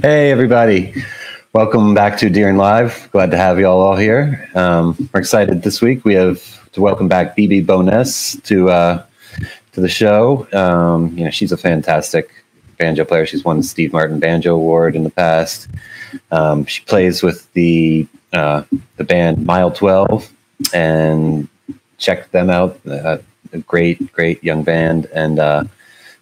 Hey, everybody. Welcome back to Deering Live. Glad to have you all, all here. Um, we're excited this week. We have to welcome back BB Bowness to uh, to the show. Um, you know, she's a fantastic banjo player. She's won the Steve Martin Banjo Award in the past. Um, she plays with the uh, the band Mile Twelve, and check them out. Uh, a great, great young band, and uh,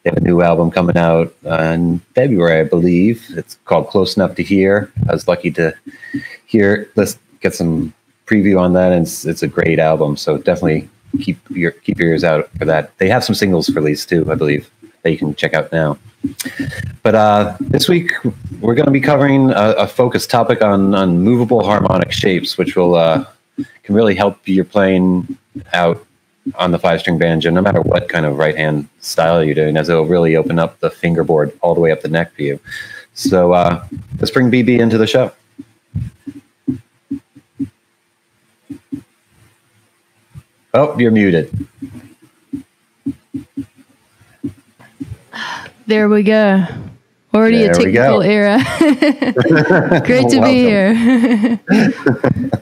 they have a new album coming out in February, I believe. It's called Close Enough to Hear. I was lucky to hear. Let's get some preview on that, and it's, it's a great album. So definitely keep your keep your ears out for that. They have some singles released too, I believe, that you can check out now. But uh, this week we're going to be covering a, a focused topic on on movable harmonic shapes, which will uh, can really help your playing out on the five string banjo, no matter what kind of right hand style you're doing, as it'll really open up the fingerboard all the way up the neck for you. So uh, let's bring BB into the show. Oh, you're muted. There we go. Already There a technical era. Great to be here.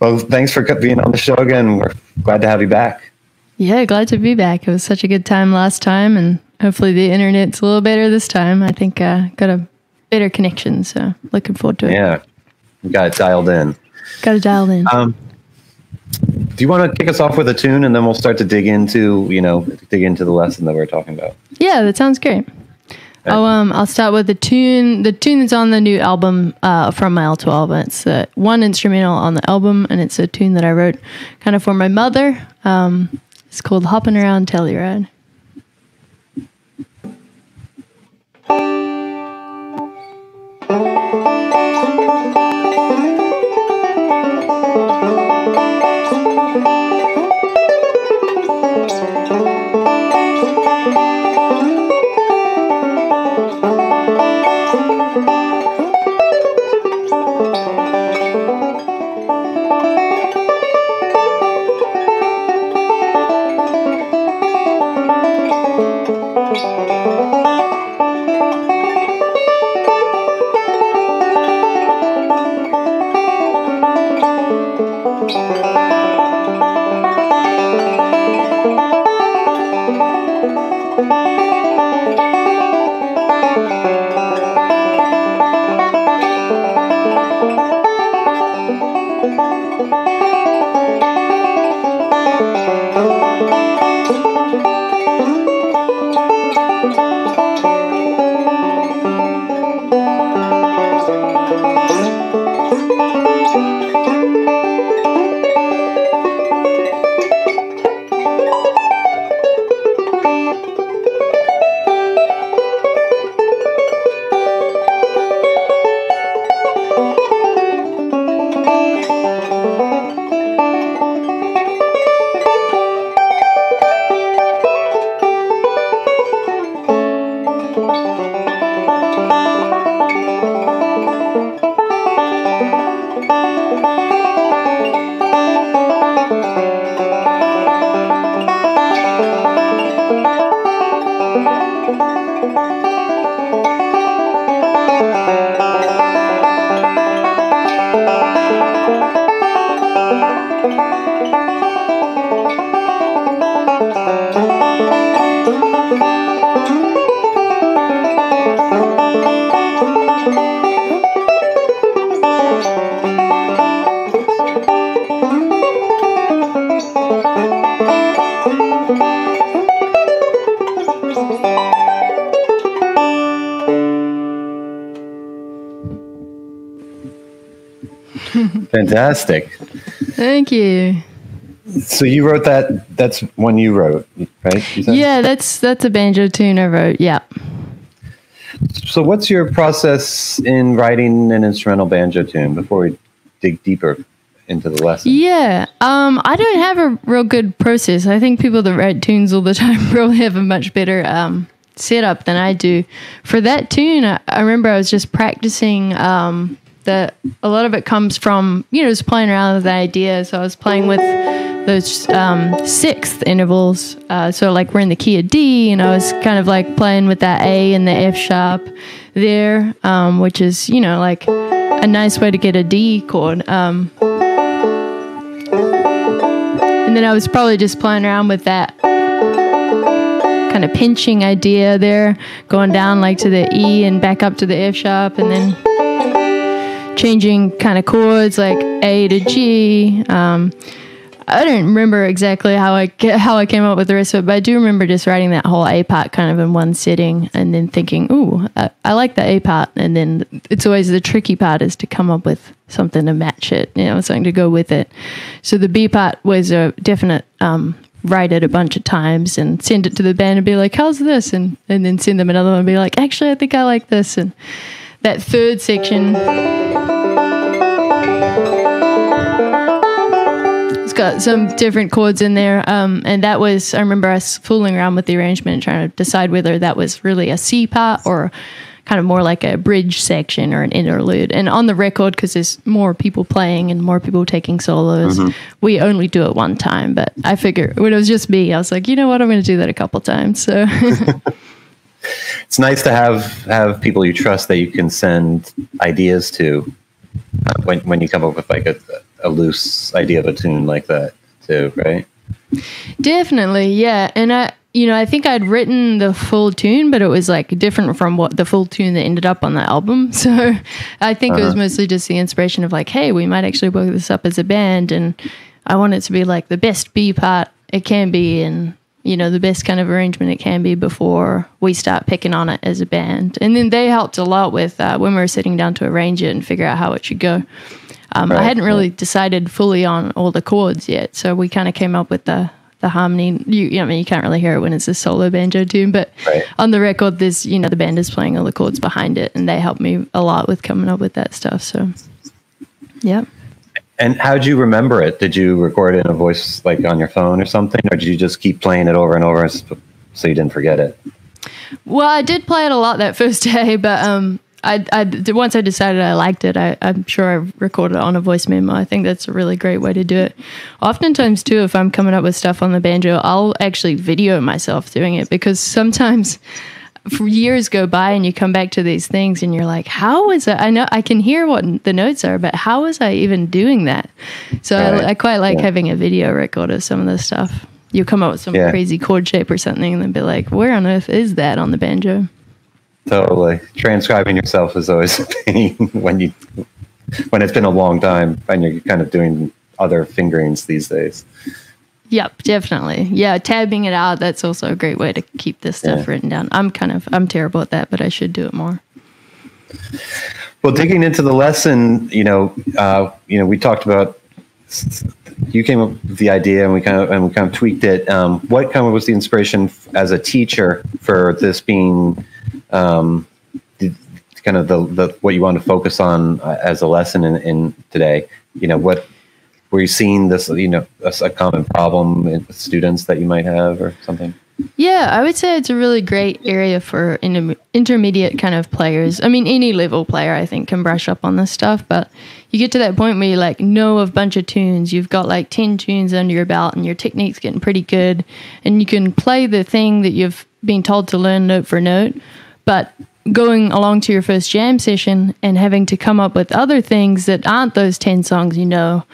Well, thanks for being on the show again. We're glad to have you back. yeah, glad to be back. It was such a good time last time, and hopefully the internet's a little better this time. I think uh, got a better connection, so looking forward to it. Yeah, got it dialed in. Got it dialed in. Um, do you want to kick us off with a tune, and then we'll start to dig into you know dig into the lesson that we're talking about? Yeah, that sounds great. I'll um I'll start with the tune the tune that's on the new album uh, from Mile Twelve. It's uh, one instrumental on the album, and it's a tune that I wrote kind of for my mother. Um, it's called "Hopping Around Telluride." Fantastic. Thank you. So you wrote that? That's one you wrote, right? You? Yeah, that's that's a banjo tune I wrote. Yeah. So what's your process in writing an instrumental banjo tune before we dig deeper into the lesson? Yeah. Um, I don't have a real good process. I think people that write tunes all the time probably have a much better um, setup than I do. For that tune, I, I remember I was just practicing. Um, that a lot of it comes from you know just playing around with the idea. So I was playing with those um, sixth intervals. Uh, so like we're in the key of D, and I was kind of like playing with that A and the F sharp there, um, which is you know like a nice way to get a D chord. Um, and then I was probably just playing around with that kind of pinching idea there, going down like to the E and back up to the F sharp, and then changing kind of chords like A to G. Um, I don't remember exactly how I how I came up with the rest of it, but I do remember just writing that whole A part kind of in one sitting, and then thinking, "Ooh, I, I like the A part." And then it's always the tricky part is to come up with something to match it, you know, something to go with it. So the B part was a definite um, write it a bunch of times and send it to the band and be like, "How's this?" and and then send them another one and be like, "Actually, I think I like this." And that third section it's got some different chords in there, um, and that was I remember us fooling around with the arrangement trying to decide whether that was really a C part or kind of more like a bridge section or an interlude. And on the record, because there's more people playing and more people taking solos, we only do it one time. But I figure when it was just me, I was like, you know what, I'm going to do that a couple times. So It's nice to have have people you trust that you can send ideas to uh, when when you come up with like a, a loose idea of a tune like that too, right? definitely, yeah. And I, you know, I think I'd written the full tune, but it was like different from what the full tune that ended up on the album. So I think it was mostly just the inspiration of like, hey, we might actually work this up as a band, and I want it to be like the best B part it can be, and you know, the best kind of arrangement it can be before we start picking on it as a band. And then they helped a lot with uh, when we were sitting down to arrange it and figure out how it should go. Um, I hadn't really decided fully on all the chords yet, so we kind of came up with the the harmony. You, you know, I mean, you can't really hear it when it's a solo banjo tune, but Right. on the record, there's you know the band is playing all the chords behind it, and they helped me a lot with coming up with that stuff. So, yeah. And how'd you remember it? Did you record it in a voice like on your phone or something, or did you just keep playing it over and over so you didn't forget it? Well, I did play it a lot that first day, but um, I, I once I decided I liked it, I, I'm sure I recorded it on a voice memo. I think that's a really great way to do it. Oftentimes, too, if I'm coming up with stuff on the banjo, I'll actually video myself doing it because sometimes years go by and you come back to these things and you're like, how is it? I know I can hear what the notes are, but how was I even doing that? So Right. I, I quite like Yeah. having a video record of some of this stuff. You come up with some Yeah. crazy chord shape or something and then be like, where on earth is that on the banjo? Totally. Transcribing yourself is always a pain when you when it's been a long time and you're kind of doing other fingerings these days. Yep, definitely. Yeah, tabbing it out, that's also a great way to keep this stuff Yeah. written down. I'm kind of I'm terrible at that, but I should do it more. Well, digging into the lesson, you know, uh, you know, we talked about you came up with the idea and we kind of and we kind of tweaked it. Um, what kind of was the inspiration f- as a teacher for this being um, the, kind of the, the what you want to focus on uh, as a lesson in, in today? You know, what were you seeing this? You know, a, a common problem with students that you might have or something? Yeah, I would say it's a really great area for inter- intermediate kind of players. I mean, any level player, I think, can brush up on this stuff. But you get to that point where you like know a bunch of tunes. You've got like ten tunes under your belt, and your technique's getting pretty good, and you can play the thing that you've been told to learn note for note. But going along to your first jam session and having to come up with other things that aren't those ten songs you know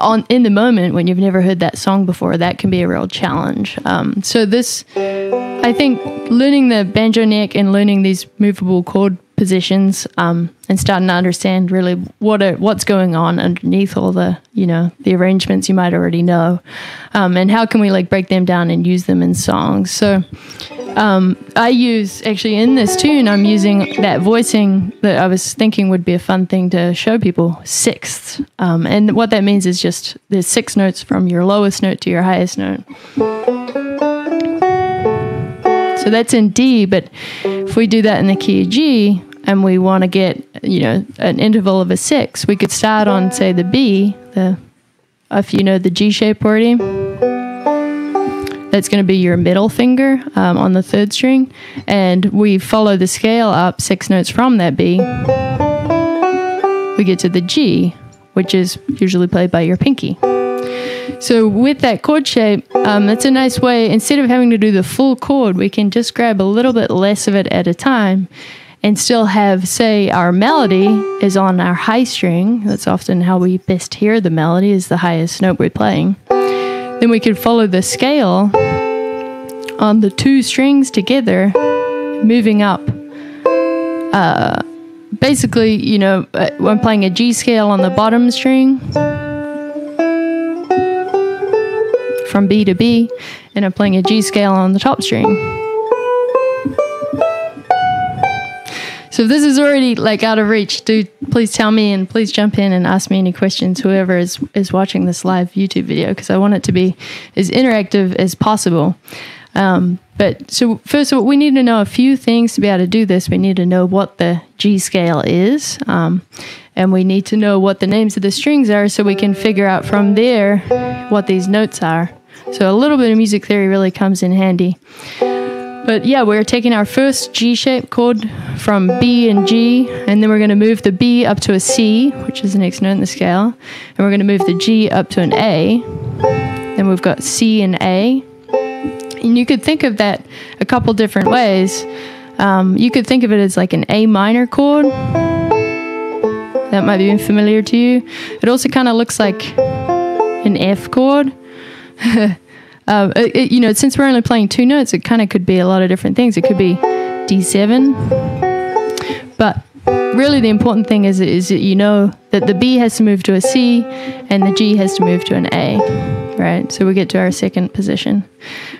on in the moment when you've never heard that song before, that can be a real challenge. Um, so this, I think, learning the banjo neck and learning these movable chord positions um, and starting to understand really what are, what's going on underneath all the you know the arrangements you might already know, um, and how can we like break them down and use them in songs. So. Um, I use actually in this tune, I'm using that voicing that I was thinking would be a fun thing to show people sixths. Um, and what that means is just there's six notes from your lowest note to your highest note. So that's in D, but if we do that in the key of G and we want to get, you know, an interval of a six, we could start on, say, the B, the if you know the G shape already that's going to be your middle finger um, on the third string. And we follow the scale up six notes from that B. We get to the G, which is usually played by your pinky. So with that chord shape, um, that's a nice way. Instead of having to do the full chord, we can just grab a little bit less of it at a time, and still have, say, our melody is on our high string. That's often how we best hear the melody is the highest note we're playing. Then we could follow the scale on the two strings together, moving up. Uh, basically, you know, uh, I'm playing a G scale on the bottom string from B to B, and I'm playing a G scale on the top string. So if this is already like out of reach, do please tell me and please jump in and ask me any questions, whoever is, is watching this live YouTube video, because I want it to be as interactive as possible. Um, but so first of all, we need to know a few things to be able to do this. We need to know what the G scale is, um, and we need to know what the names of the strings are, so we can figure out from there what these notes are. So a little bit of music theory really comes in handy. But yeah, we're taking our first G shape chord from B and G, and then we're going to move the B up to a C, which is the next note in the scale, and we're going to move the G up to an A. Then we've got C and A. And you could think of that a couple different ways. Um, you could think of it as like an A minor chord. That might be familiar to you. It also kind of looks like an F chord. Uh, it, you know, since we're only playing two notes, it kind of could be a lot of different things. It could be D7, but really the important thing is is that you know that the B has to move to a C and the G has to move to an A, right? So we get to our second position.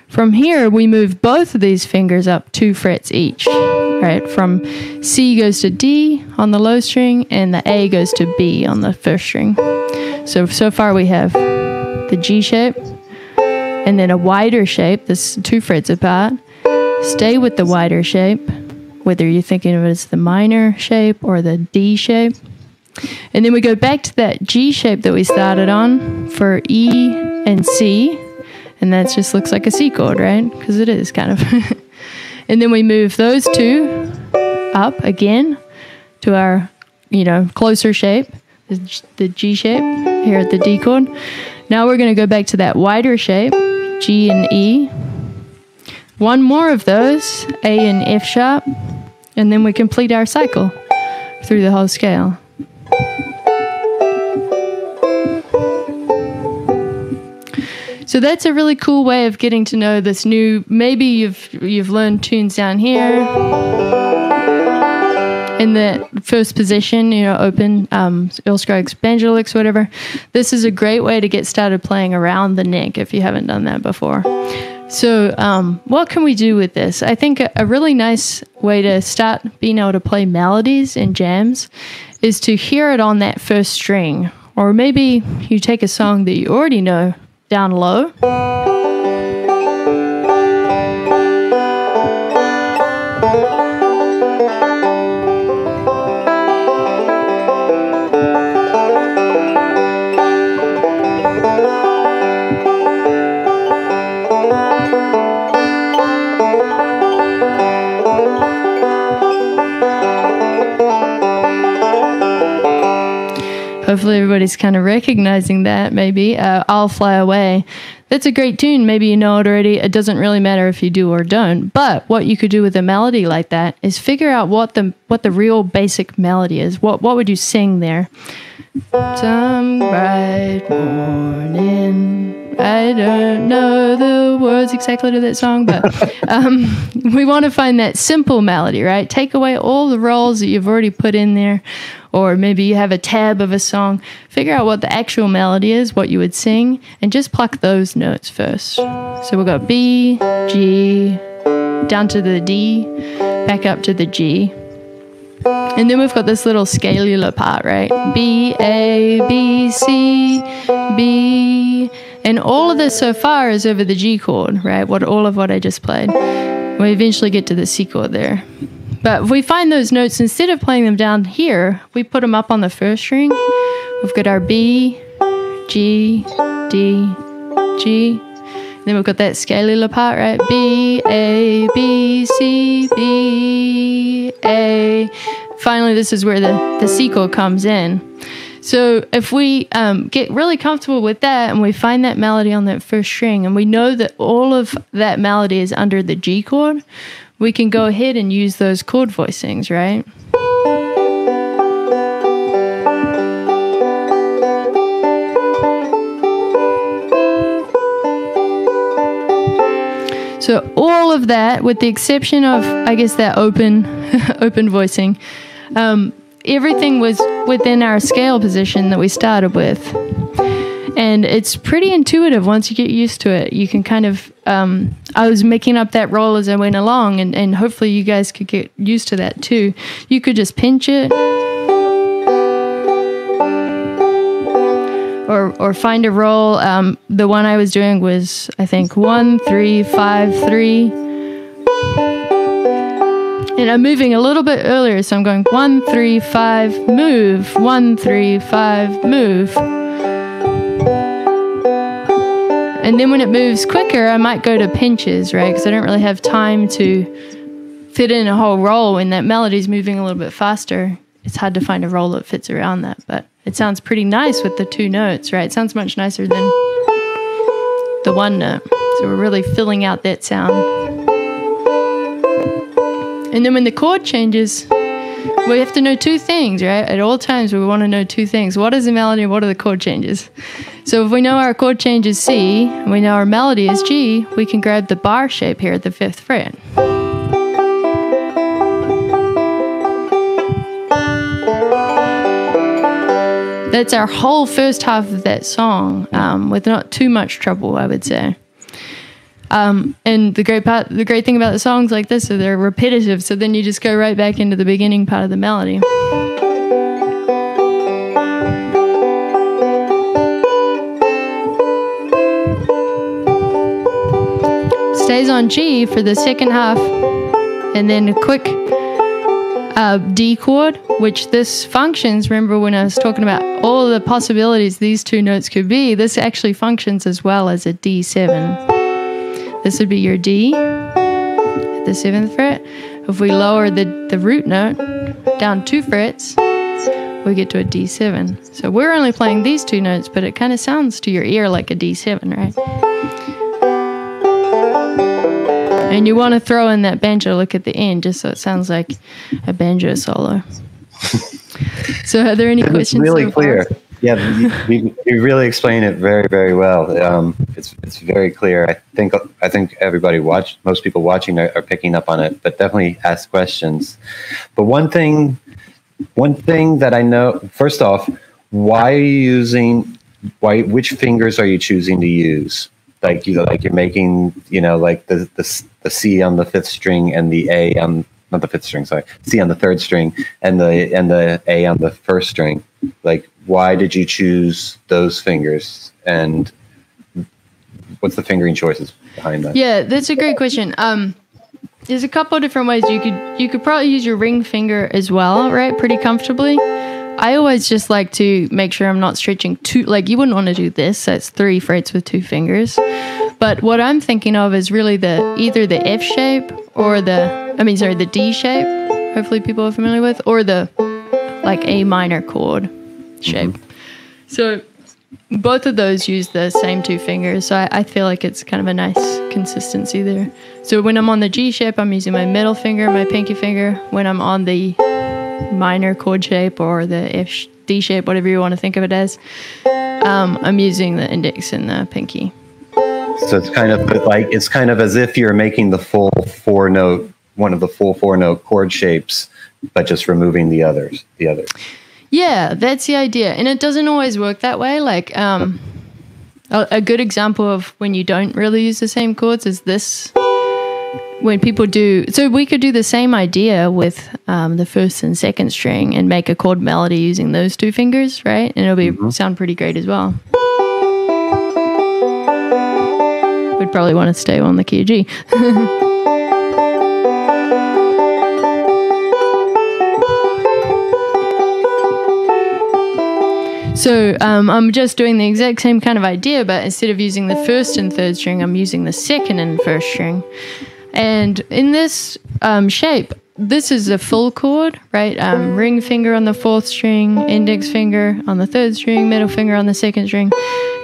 From here, we move both of these fingers up two frets each, right? From C goes to D on the low string and the A goes to B on the first string. So so far we have the G shape, and then a wider shape, this two frets apart. Stay with the wider shape, whether you're thinking of it as the minor shape or the D shape. And then we go back to that G shape that we started on for E and C. And that just looks like a C chord, right? Because it is kind of. and then we move those two up again to our, you know, closer shape, the G shape here at the D chord. Now we're going to go back to that wider shape G and E. One more of those, A and F sharp, and then we complete our cycle through the whole scale. So that's a really cool way of getting to know this new. Maybe you've you've learned tunes down here in the first position, you know, open um, Earl Scruggs banjo licks, whatever. This is a great way to get started playing around the neck if you haven't done that before. So, um, what can we do with this? I think a, a really nice way to start being able to play melodies and jams is to hear it on that first string. Or maybe you take a song that you already know down low hopefully everybody's kind of recognizing that maybe. Uh, i'll fly away. That's a great tune. Maybe you know it already. It doesn't really matter if you do or don't. But what you could do with a melody like that is figure out what the what the real basic melody is. What what would you sing there? Some bright morning. I don't know the words exactly to that song, but um, we want to find that simple melody, right? Take away all the rolls that you've already put in there, or maybe you have a tab of a song. Figure out what the actual melody is, what you would sing, and just pluck those notes first. So we've got B, G, down to the D, back up to the G. And then we've got this little scalular part, right? B, A, B, C, B. And all of this so far is over the G chord, right? What all of what I just played. We eventually get to the C chord there. But if we find those notes, instead of playing them down here, we put them up on the first string. We've got our B, G, D, G. then we've got that scalular part, right? B, A, B, C, B, A. Finally, this is where the, the C chord comes in. So if we um, get really comfortable with that and we find that melody on that first string and we know that all of that melody is under the G chord, we can go ahead and use those chord voicings, right? So all of that, with the exception of, I guess, that open, open voicing, um, everything was within our scale position that we started with. And it's pretty intuitive once you get used to it. You can kind of, um, I was making up that roll as I went along, and, and hopefully you guys could get used to that too. You could just pinch it or or find a roll. Um, the one I was doing was I think one, three, five, three. And I'm moving a little bit earlier, so I'm going one, three, five, move, one, three, five, move. And then when it moves quicker, I might go to pinches, right? Because I don't really have time to fit in a whole roll when that melody's moving a little bit faster. It's hard to find a roll that fits around that, but it sounds pretty nice with the two notes, right? It sounds much nicer than the one note. So we're really filling out that sound. And then when the chord changes, we have to know two things, right? At all times, we want to know two things. What is the melody and what are the chord changes? So if we know our chord change is C and we know our melody is G, we can grab the bar shape here at the fifth fret. That's our whole first half of that song um, with not too much trouble, I would say. Um, and the great part, the great thing about the songs like this is they're repetitive. So then you just go right back into the beginning part of the melody. Stays on G for the second half, and then a quick uh, D chord, which this functions. Remember when I was talking about all the possibilities these two notes could be? This actually functions as well as a D7. This would be your D at the seventh fret. If we lower the, the root note down two frets, we get to a D7. So we're only playing these two notes, but it kind of sounds to your ear like a D7, right? And you want to throw in that banjo lick at the end just so it sounds like a banjo solo. so, are there any questions? Really so clear. far? Yeah, you, you, really explain it very, very well. Um, it's it's very clear. I think I think everybody watch most people watching are, are picking up on it, but definitely ask questions. But one thing, one thing that I know. First off, why are you using? Why which fingers are you choosing to use? Like you know, like you're making you know like the the the C on the fifth string and the A on not the fifth string, sorry, C on the third string and the and the A on the first string. Like, why did you choose those fingers? And what's the fingering choices behind that? Yeah, that's a great question. Um, there's a couple different ways you could you could probably use your ring finger as well, right? Pretty comfortably. I always just like to make sure I'm not stretching too. Like you wouldn't want to do this. That's three frets with two fingers. But what I'm thinking of is really the either the F shape or the I mean sorry the D shape. Hopefully people are familiar with or the like A minor chord shape. So both of those use the same two fingers. So I, I feel like it's kind of a nice consistency there. So when I'm on the G shape, I'm using my middle finger, my pinky finger. When I'm on the minor chord shape or the F sh- D shape, whatever you want to think of it as, um, I'm using the index and the pinky. So it's kind of like it's kind of as if you're making the full four note, one of the full four note chord shapes, but just removing the others, the others. Yeah, that's the idea. And it doesn't always work that way. Like, um, a, a good example of when you don't really use the same chords is this. When people do, so we could do the same idea with um, the first and second string and make a chord melody using those two fingers, right? And it'll be sound pretty great as well. We'd probably want to stay on the key of G. So um, I'm just doing the exact same kind of idea, but instead of using the first and third string, I'm using the second and first string. And in this um, shape, this is a full chord, right? Um, ring finger on the fourth string, index finger on the third string, middle finger on the second string,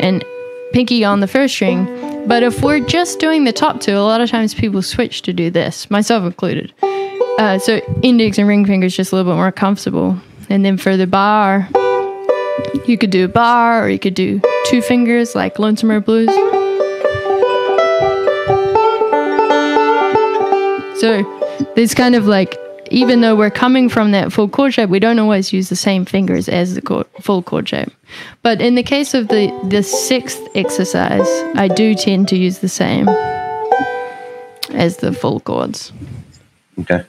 and pinky on the first string. But if we're just doing the top two, a lot of times people switch to do this, myself included. Uh, so index and ring finger is just a little bit more comfortable. And then for the bar, you could do a bar or you could do two fingers like Lonesome Road Blues. So there's kind of like, even though we're coming from that full chord shape, we don't always use the same fingers as the chord, full chord shape. But in the case of the, the sixth exercise, I do tend to use the same as the full chords. Okay.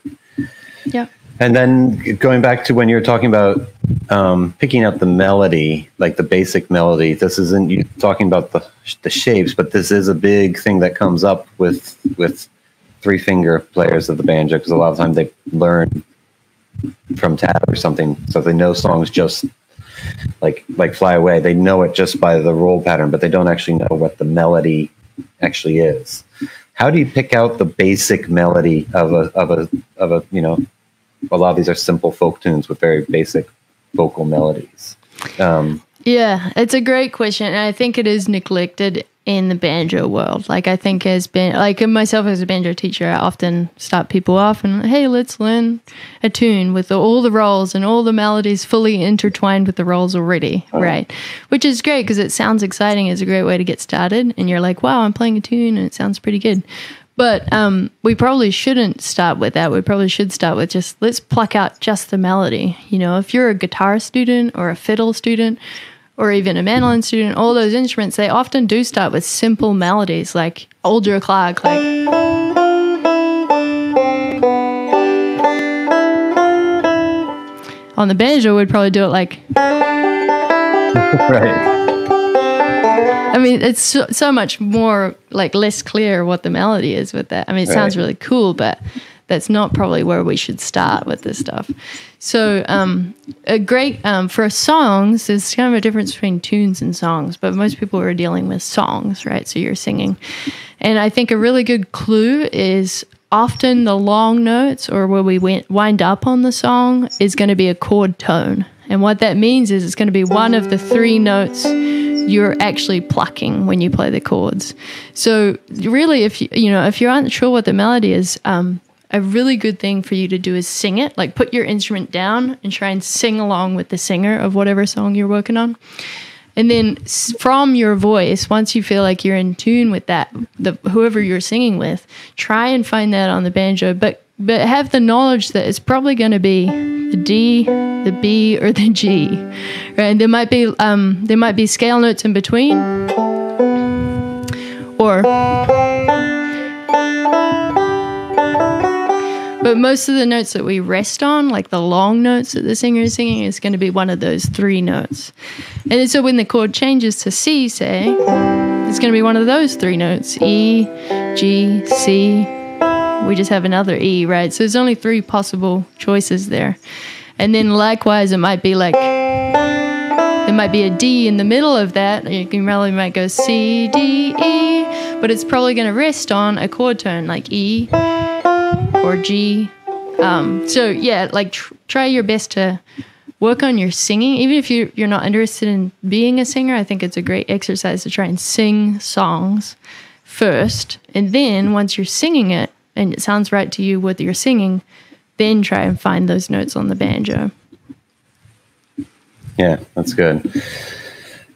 Yeah. And then going back to when you were talking about um, picking out the melody, like the basic melody, this isn't you talking about the the shapes, but this is a big thing that comes up with with three finger players of the banjo because a lot of times they learn from tab or something, so they know songs just like like fly away. They know it just by the roll pattern, but they don't actually know what the melody actually is. How do you pick out the basic melody of a of a of a you know a lot of these are simple folk tunes with very basic vocal melodies. Um, yeah, it's a great question, and I think it is neglected in the banjo world. Like I think as been like myself as a banjo teacher, I often start people off and hey, let's learn a tune with all the rolls and all the melodies fully intertwined with the rolls already, oh. right? Which is great because it sounds exciting. It's a great way to get started, and you're like, wow, I'm playing a tune and it sounds pretty good. But um, we probably shouldn't start with that. We probably should start with just let's pluck out just the melody. You know, if you're a guitar student or a fiddle student or even a mandolin student, all those instruments, they often do start with simple melodies like Old Joe Clark, like. On the banjo, we'd probably do it like. right. I mean, it's so, so, much more like less clear what the melody is with that. I mean, it right. sounds really cool, but that's not probably where we should start with this stuff. So, um, a great um, for songs, there's kind of a difference between tunes and songs, but most people are dealing with songs, right? So you're singing, and I think a really good clue is often the long notes or where we wind up on the song is going to be a chord tone. And what that means is it's going to be one of the three notes you're actually plucking when you play the chords. So really, if you you know if you're unsure what the melody is, um, a really good thing for you to do is sing it. Like put your instrument down and try and sing along with the singer of whatever song you're working on. And then from your voice, once you feel like you're in tune with that, the whoever you're singing with, try and find that on the banjo. But but have the knowledge that it's probably going to be the D, the B, or the G, right? There might be um, there might be scale notes in between, or. But most of the notes that we rest on, like the long notes that the singer is singing, is going to be one of those three notes. And so when the chord changes to C, say, it's going to be one of those three notes E, G, C, we just have another E, right? So there's only three possible choices there. And then likewise, it might be like, there might be a D in the middle of that. You can really might go C, D, E, but it's probably going to rest on a chord tone like E or G. Um, so yeah, like tr- try your best to work on your singing. Even if you you're not interested in being a singer, I think it's a great exercise to try and sing songs first, and then once you're singing it, and it sounds right to you what you're singing, then try and find those notes on the banjo. Yeah, that's good.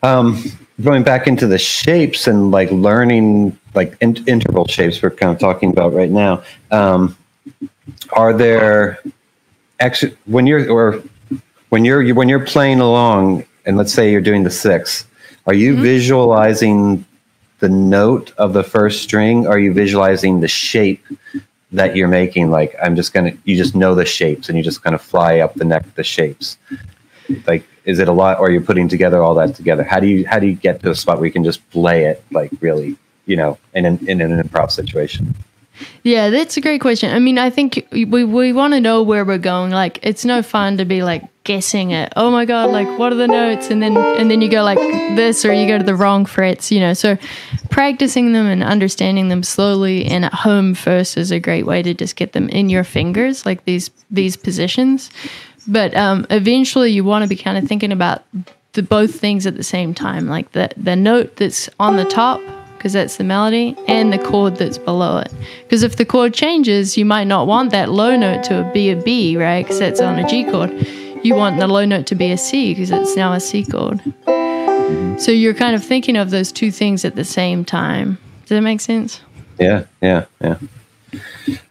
Um, going back into the shapes and like learning like in- interval shapes we're kind of talking about right now. Um, are there ex- when you're or when you're when you're playing along and let's say you're doing the six, are you mm-hmm. visualizing the note of the first string? Are you visualizing the shape that you're making? Like I'm just gonna, you just know the shapes and you just kind of fly up the neck the shapes. Like, is it a lot, or you're putting together all that together? How do you how do you get to a spot where you can just play it like really, you know, in an in an improv situation? Yeah, that's a great question. I mean, I think we we want to know where we're going. Like, it's no fun to be like guessing it. Oh my god, like what are the notes? And then and then you go like this, or you go to the wrong frets. You know, so practicing them and understanding them slowly and at home first is a great way to just get them in your fingers, like these these positions. But um, eventually, you want to be kind of thinking about the both things at the same time, like the the note that's on the top because that's the melody, and the chord that's below it. Because if the chord changes, you might not want that low note to be a B, right? Because that's on a G chord. You want the low note to be a C because it's now a C chord. So you're kind of thinking of those two things at the same time. Does that make sense? Yeah, yeah, yeah.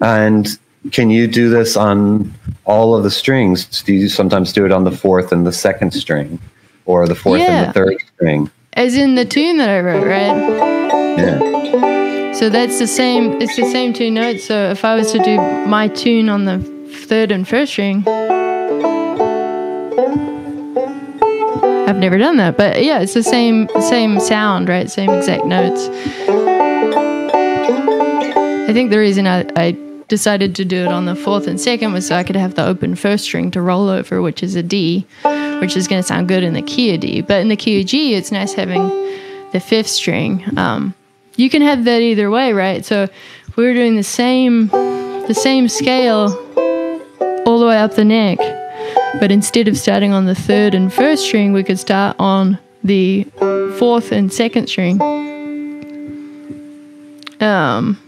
And can you do this on all of the strings? Do you sometimes do it on the fourth and the second string, or the fourth Yeah. and the third string? As in the tune that I wrote, right? Yeah. So that's the same. It's the same two notes. So if I was to do my tune on the third and first string, I've never done that, but yeah, it's the same same sound, right? Same exact notes. I think the reason I, I decided to do it on the fourth and second was so I could have the open first string to roll over, which is a D, which is going to sound good in the key of D. But in the key of G, it's nice having the fifth string. Um, you can have that either way, right? So we were doing the same the same scale all the way up the neck, but instead of starting on the third and first string, we could start on the fourth and second string. Um,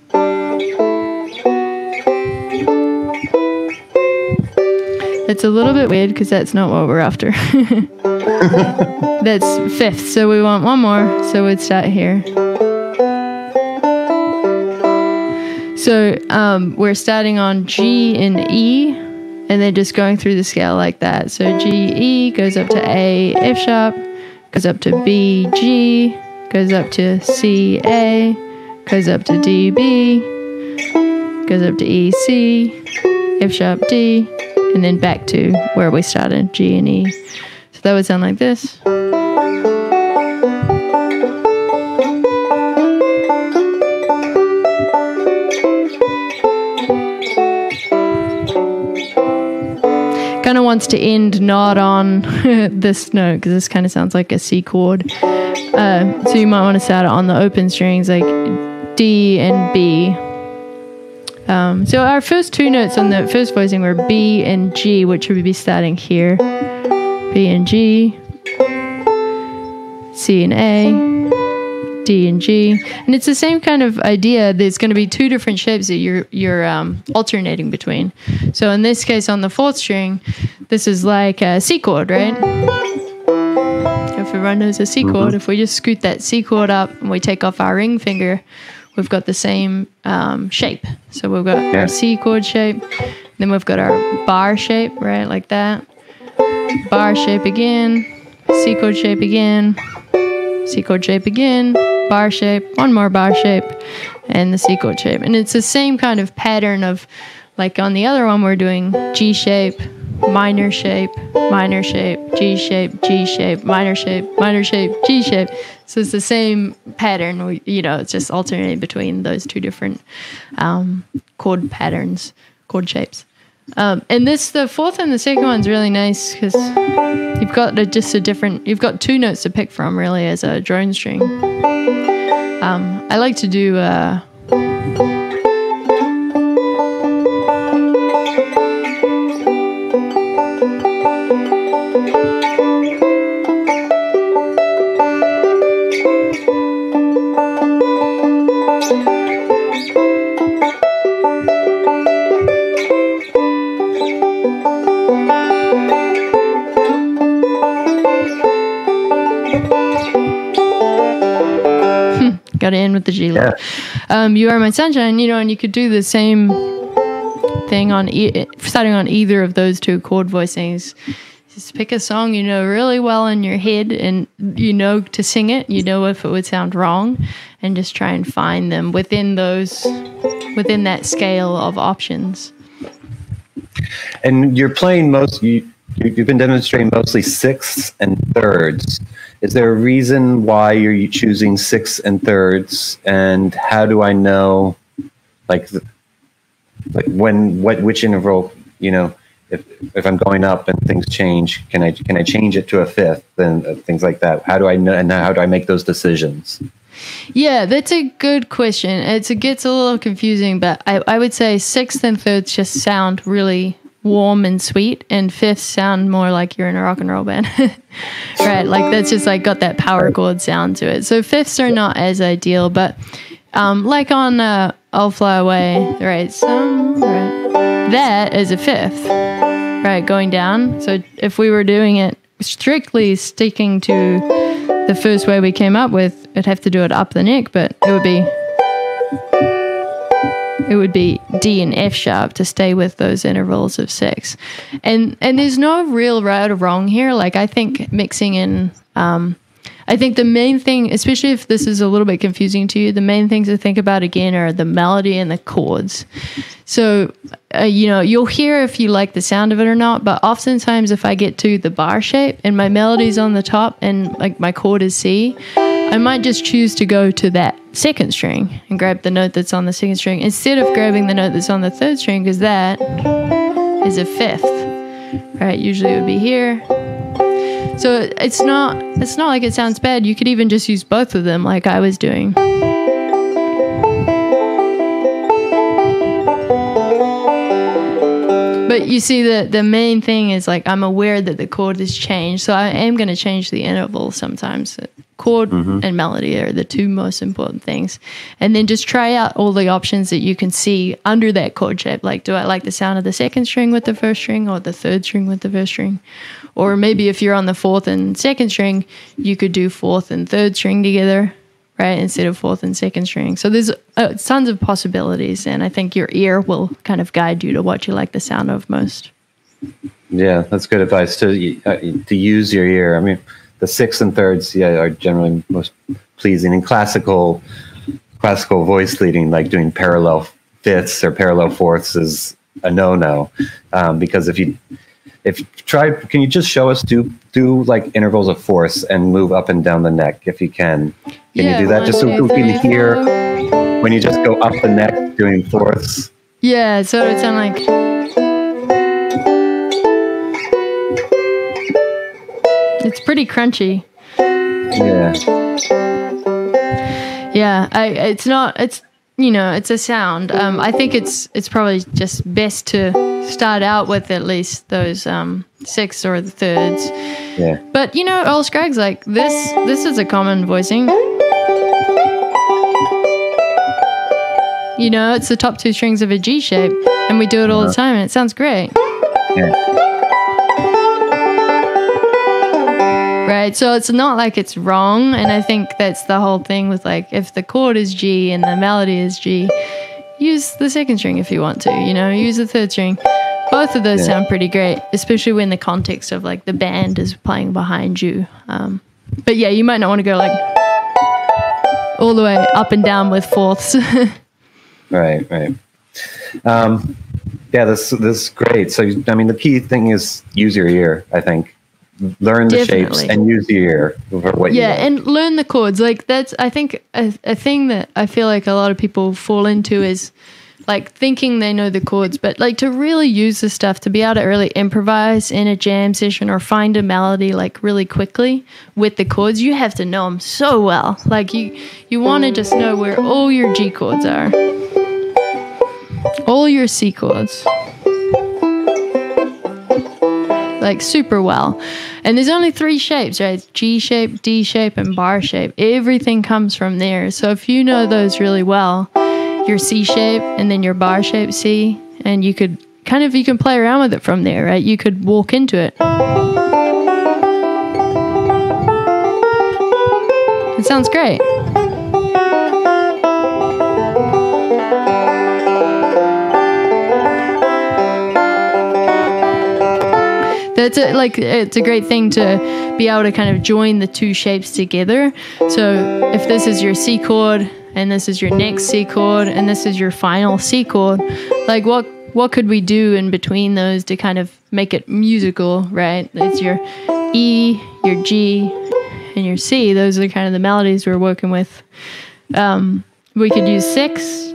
it's a little bit weird because that's not what we're after. that's fifth, so we want one more, so we'd start here. So um, we're starting on G and E, and then just going through the scale like that. So G E goes up to A F sharp, goes up to B G, goes up to C A, goes up to D B, goes up to E C, F sharp D, and then back to where we started G and E. So that would sound like this. Wants to end not on this note because this kind of sounds like a C chord. Uh, so you might want to start it on the open strings like D and B. Um, so our first two notes on the first voicing were B and G, which would be starting here. B and G, C and A, D and G, and it's the same kind of idea. There's going to be two different shapes that you're you're um, alternating between. So in this case, on the fourth string, this is like a C chord, right? If everyone knows a C chord, if we just scoot that C chord up and we take off our ring finger, we've got the same um, shape. So we've got Yeah. our C chord shape, then we've got our bar shape, right, like that. Bar shape again, C chord shape again, C chord shape again, bar shape, one more bar shape, and the C chord shape. And it's the same kind of pattern of like on the other one, we're doing G shape, minor shape, minor shape, G shape, G shape, minor shape, minor shape, G shape. So it's the same pattern. We, you know, it's just alternating between those two different um, chord patterns, chord shapes. Um, and this, the fourth and the second one's really nice because you've got a, just a different, you've got two notes to pick from really as a drone string. Um, I like to do. Uh, got to end with the G Yeah. um, "You Are My Sunshine," you know, and you could do the same thing on e- starting on either of those two chord voicings. Just pick a song you know really well in your head, and you know to sing it. You know if it would sound wrong, and just try and find them within those, within that scale of options. And you're playing most. You you- you've been demonstrating mostly sixths and thirds. Is there a reason why you're choosing six and thirds? And how do I know, like, th- like when what which interval you know if if I'm going up and things change, can I can I change it to a fifth and things like that? How do I know and how do I make those decisions? Yeah, that's a good question. It's, it gets a little confusing, but I, I would say sixth and thirds just sound really warm and sweet, and fifths sound more like you're in a rock and roll band. right? Like that's just like got that power chord sound to it. So fifths are not as ideal, but um, like on uh, I'll Fly Away, right? Some, right? That is a fifth, right? Going down. So if we were doing it strictly sticking to the first way we came up with, I'd have to do it up the neck, but it would be it would be D and F sharp to stay with those intervals of six. And and there's no real right or wrong here. Like I think mixing in um, I think the main thing, especially if this is a little bit confusing to you, the main things to think about again are the melody and the chords. So, uh, you know, you'll hear if you like the sound of it or not, but oftentimes if I get to the bar shape and my melody's on the top and like my chord is C, I might just choose to go to that second string and grab the note that's on the second string instead of grabbing the note that's on the third string because that is a fifth, right? Usually it would be here so it's not it's not like it sounds bad. You could even just use both of them like I was doing. But you see the the main thing is like I'm aware that the chord has changed. So I am going to change the interval sometimes. Chord mm-hmm. and melody are the two most important things. And then just try out all the options that you can see under that chord shape. Like do I like the sound of the second string with the first string or the third string with the first string? Or maybe if you're on the fourth and second string, you could do fourth and third string together, right? Instead of fourth and second string. So there's uh, tons of possibilities. And I think your ear will kind of guide you to what you like the sound of most. Yeah, that's good advice to uh, to use your ear. I mean, the sixths and thirds, yeah, are generally most pleasing. In classical classical voice leading, like doing parallel fifths or parallel fourths, is a no no um, because if you if try can you just show us do do like intervals of force and move up and down the neck if you can? Can yeah, you do that just so we can hear when you just go up the neck doing fourths yeah so it sound like it's pretty crunchy. Yeah. Yeah i it's not it's you know, it's a sound. Um, I think it's it's probably just best to start out with at least those um, sixths or the thirds. Yeah. But you know, old Scruggs like this. This is a common voicing. You know, it's the top two strings of a G shape, and we do it all the uh-huh. time, and it sounds great. Yeah. Right. So it's not like it's wrong. And I think that's the whole thing with like, if the chord is G and the melody is G, use the second string if you want to, you know, use the third string. Both of those yeah. sound pretty great, especially when the context of like the band is playing behind you. Um, but yeah, you might not want to go like all the way up and down with fourths. right, right. Um, yeah, this this is great. So I mean, the key thing is use your ear. I think learn the Definitely. shapes and use the ear for what yeah and learn the chords. Like that's i think a, a thing that i feel like a lot of people fall into is like thinking they know the chords but like to really use the stuff to be able to really improvise in a jam session or find a melody like really quickly with the chords you have to know them so well. Like you you want to just know where all your g chords are. All your c chords like super well. And there's only three shapes, right? G shape, D shape, and bar shape. Everything comes from there. So if you know those really well, your C shape and then your bar shape C, and you could kind of you can play around with it from there, right? You could walk into it. It sounds great. It's a, like it's a great thing to be able to kind of join the two shapes together. So if this is your C chord and this is your next C chord and this is your final C chord, like what what could we do in between those to kind of make it musical, right? It's your E, your G, and your C. Those are kind of the melodies we're working with. Um, we could use six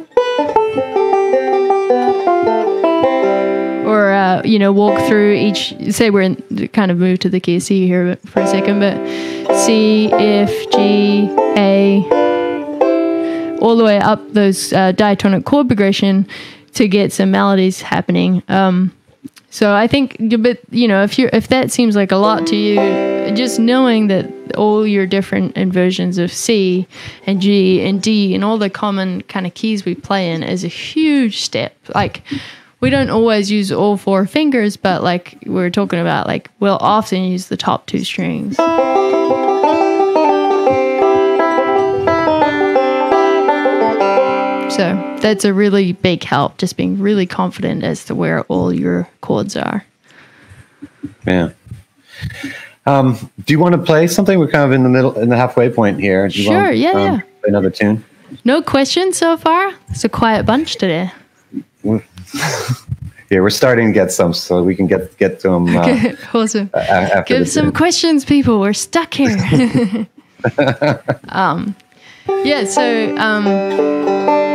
uh, you know, walk through each. Say we're in kind of move to the key C here for a second, but C, F, G, A, all the way up those uh, diatonic chord progression to get some melodies happening. Um, so I think, but you know, if you if that seems like a lot to you, just knowing that all your different inversions of C and G and D and all the common kind of keys we play in is a huge step. Like we don't always use all four fingers, but like we are talking about, like we'll often use the top two strings. So that's a really big help, just being really confident as to where all your chords are. Yeah. Um, do you want to play something? We're kind of in the middle, in the halfway point here. Do you sure. Want, yeah. Um, yeah. Another tune. No questions so far. It's a quiet bunch today. Yeah, we're starting to get some, so we can get get to them. Uh, awesome. Give some tune. questions, people. We're stuck here. um, yeah. So. Um,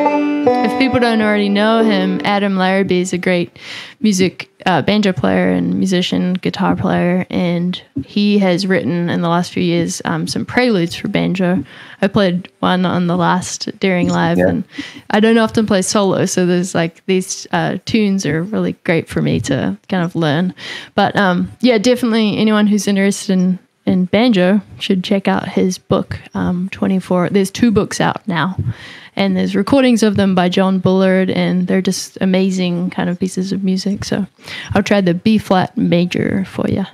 if people don't already know him, Adam Larrabee is a great music uh, banjo player and musician, guitar player, and he has written in the last few years um, some preludes for banjo. I played one on the last Deering Live, yeah. and I don't often play solo, so there's like these uh, tunes are really great for me to kind of learn. But um, yeah, definitely anyone who's interested in in banjo should check out his book um, 24 there's two books out now and there's recordings of them by John Bullard, and they're just amazing kind of pieces of music. So I'll try the B flat major for you.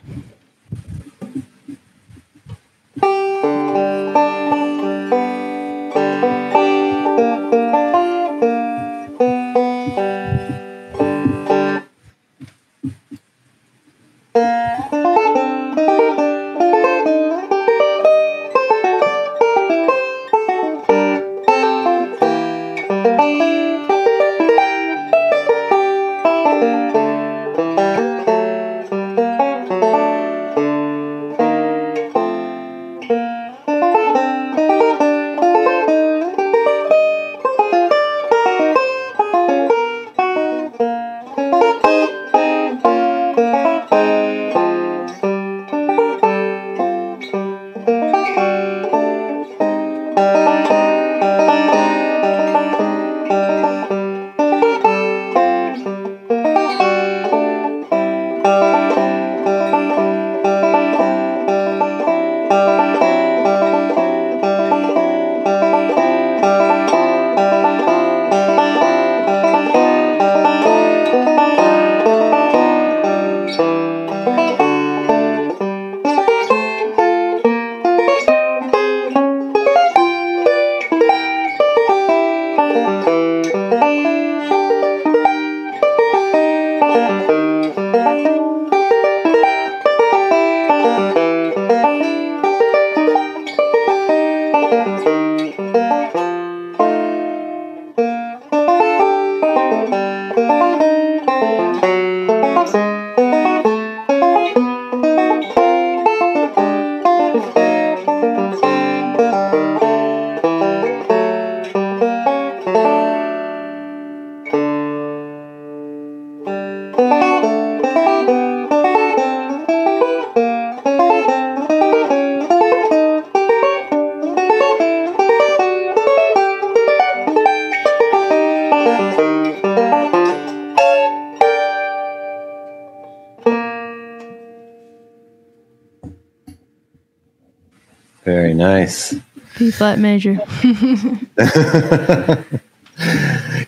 B flat major.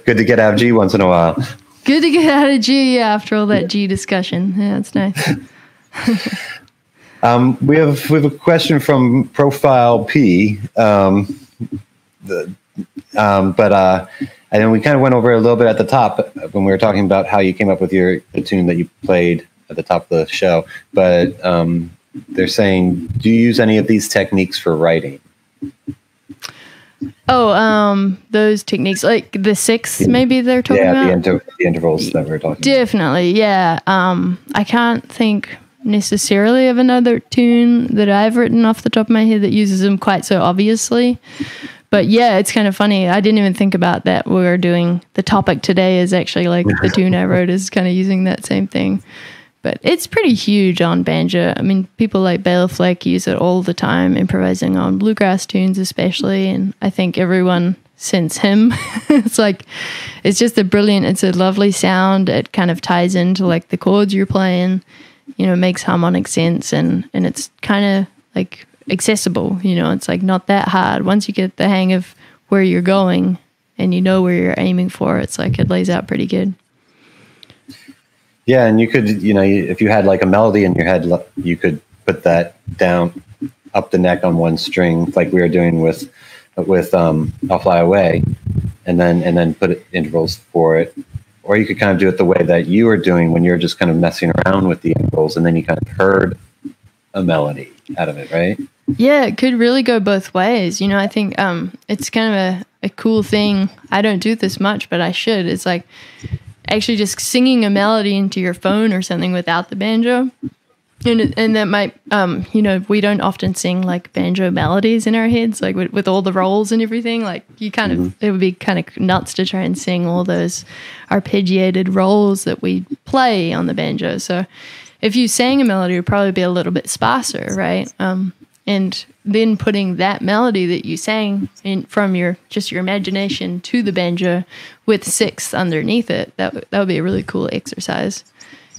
Good to get out of G once in a while. Good to get out of G after all that G discussion. Yeah, it's nice. um, we have we have a question from Profile P. Um, the, um, but uh, and then we kind of went over a little bit at the top when we were talking about how you came up with your the tune that you played at the top of the show. But um, they're saying, do you use any of these techniques for writing? Oh, um, those techniques, like the six, maybe they're talking yeah, about. Yeah, the, inter- the intervals that we're talking. Definitely, about. yeah. Um, I can't think necessarily of another tune that I've written off the top of my head that uses them quite so obviously, but yeah, it's kind of funny. I didn't even think about that. We are doing the topic today is actually like the tune I wrote is kind of using that same thing. But it's pretty huge on banjo. I mean, people like Bela Fleck use it all the time, improvising on bluegrass tunes, especially. And I think everyone since him, it's like, it's just a brilliant, it's a lovely sound. It kind of ties into like the chords you're playing, you know, makes harmonic sense. And, and it's kind of like accessible, you know, it's like not that hard. Once you get the hang of where you're going and you know where you're aiming for, it's like it lays out pretty good. Yeah, and you could, you know, if you had like a melody in your head, you could put that down up the neck on one string, like we were doing with with um, "I'll Fly Away," and then and then put intervals for it. Or you could kind of do it the way that you were doing when you're just kind of messing around with the intervals, and then you kind of heard a melody out of it, right? Yeah, it could really go both ways. You know, I think um, it's kind of a, a cool thing. I don't do this much, but I should. It's like actually just singing a melody into your phone or something without the banjo. And, and that might, um, you know, we don't often sing like banjo melodies in our heads, like with, with all the rolls and everything. Like you kind mm-hmm. of, it would be kind of nuts to try and sing all those arpeggiated rolls that we play on the banjo. So if you sang a melody, it would probably be a little bit sparser, right? Um, and then putting that melody that you sang in from your just your imagination to the banjo with sixths underneath it that that would be a really cool exercise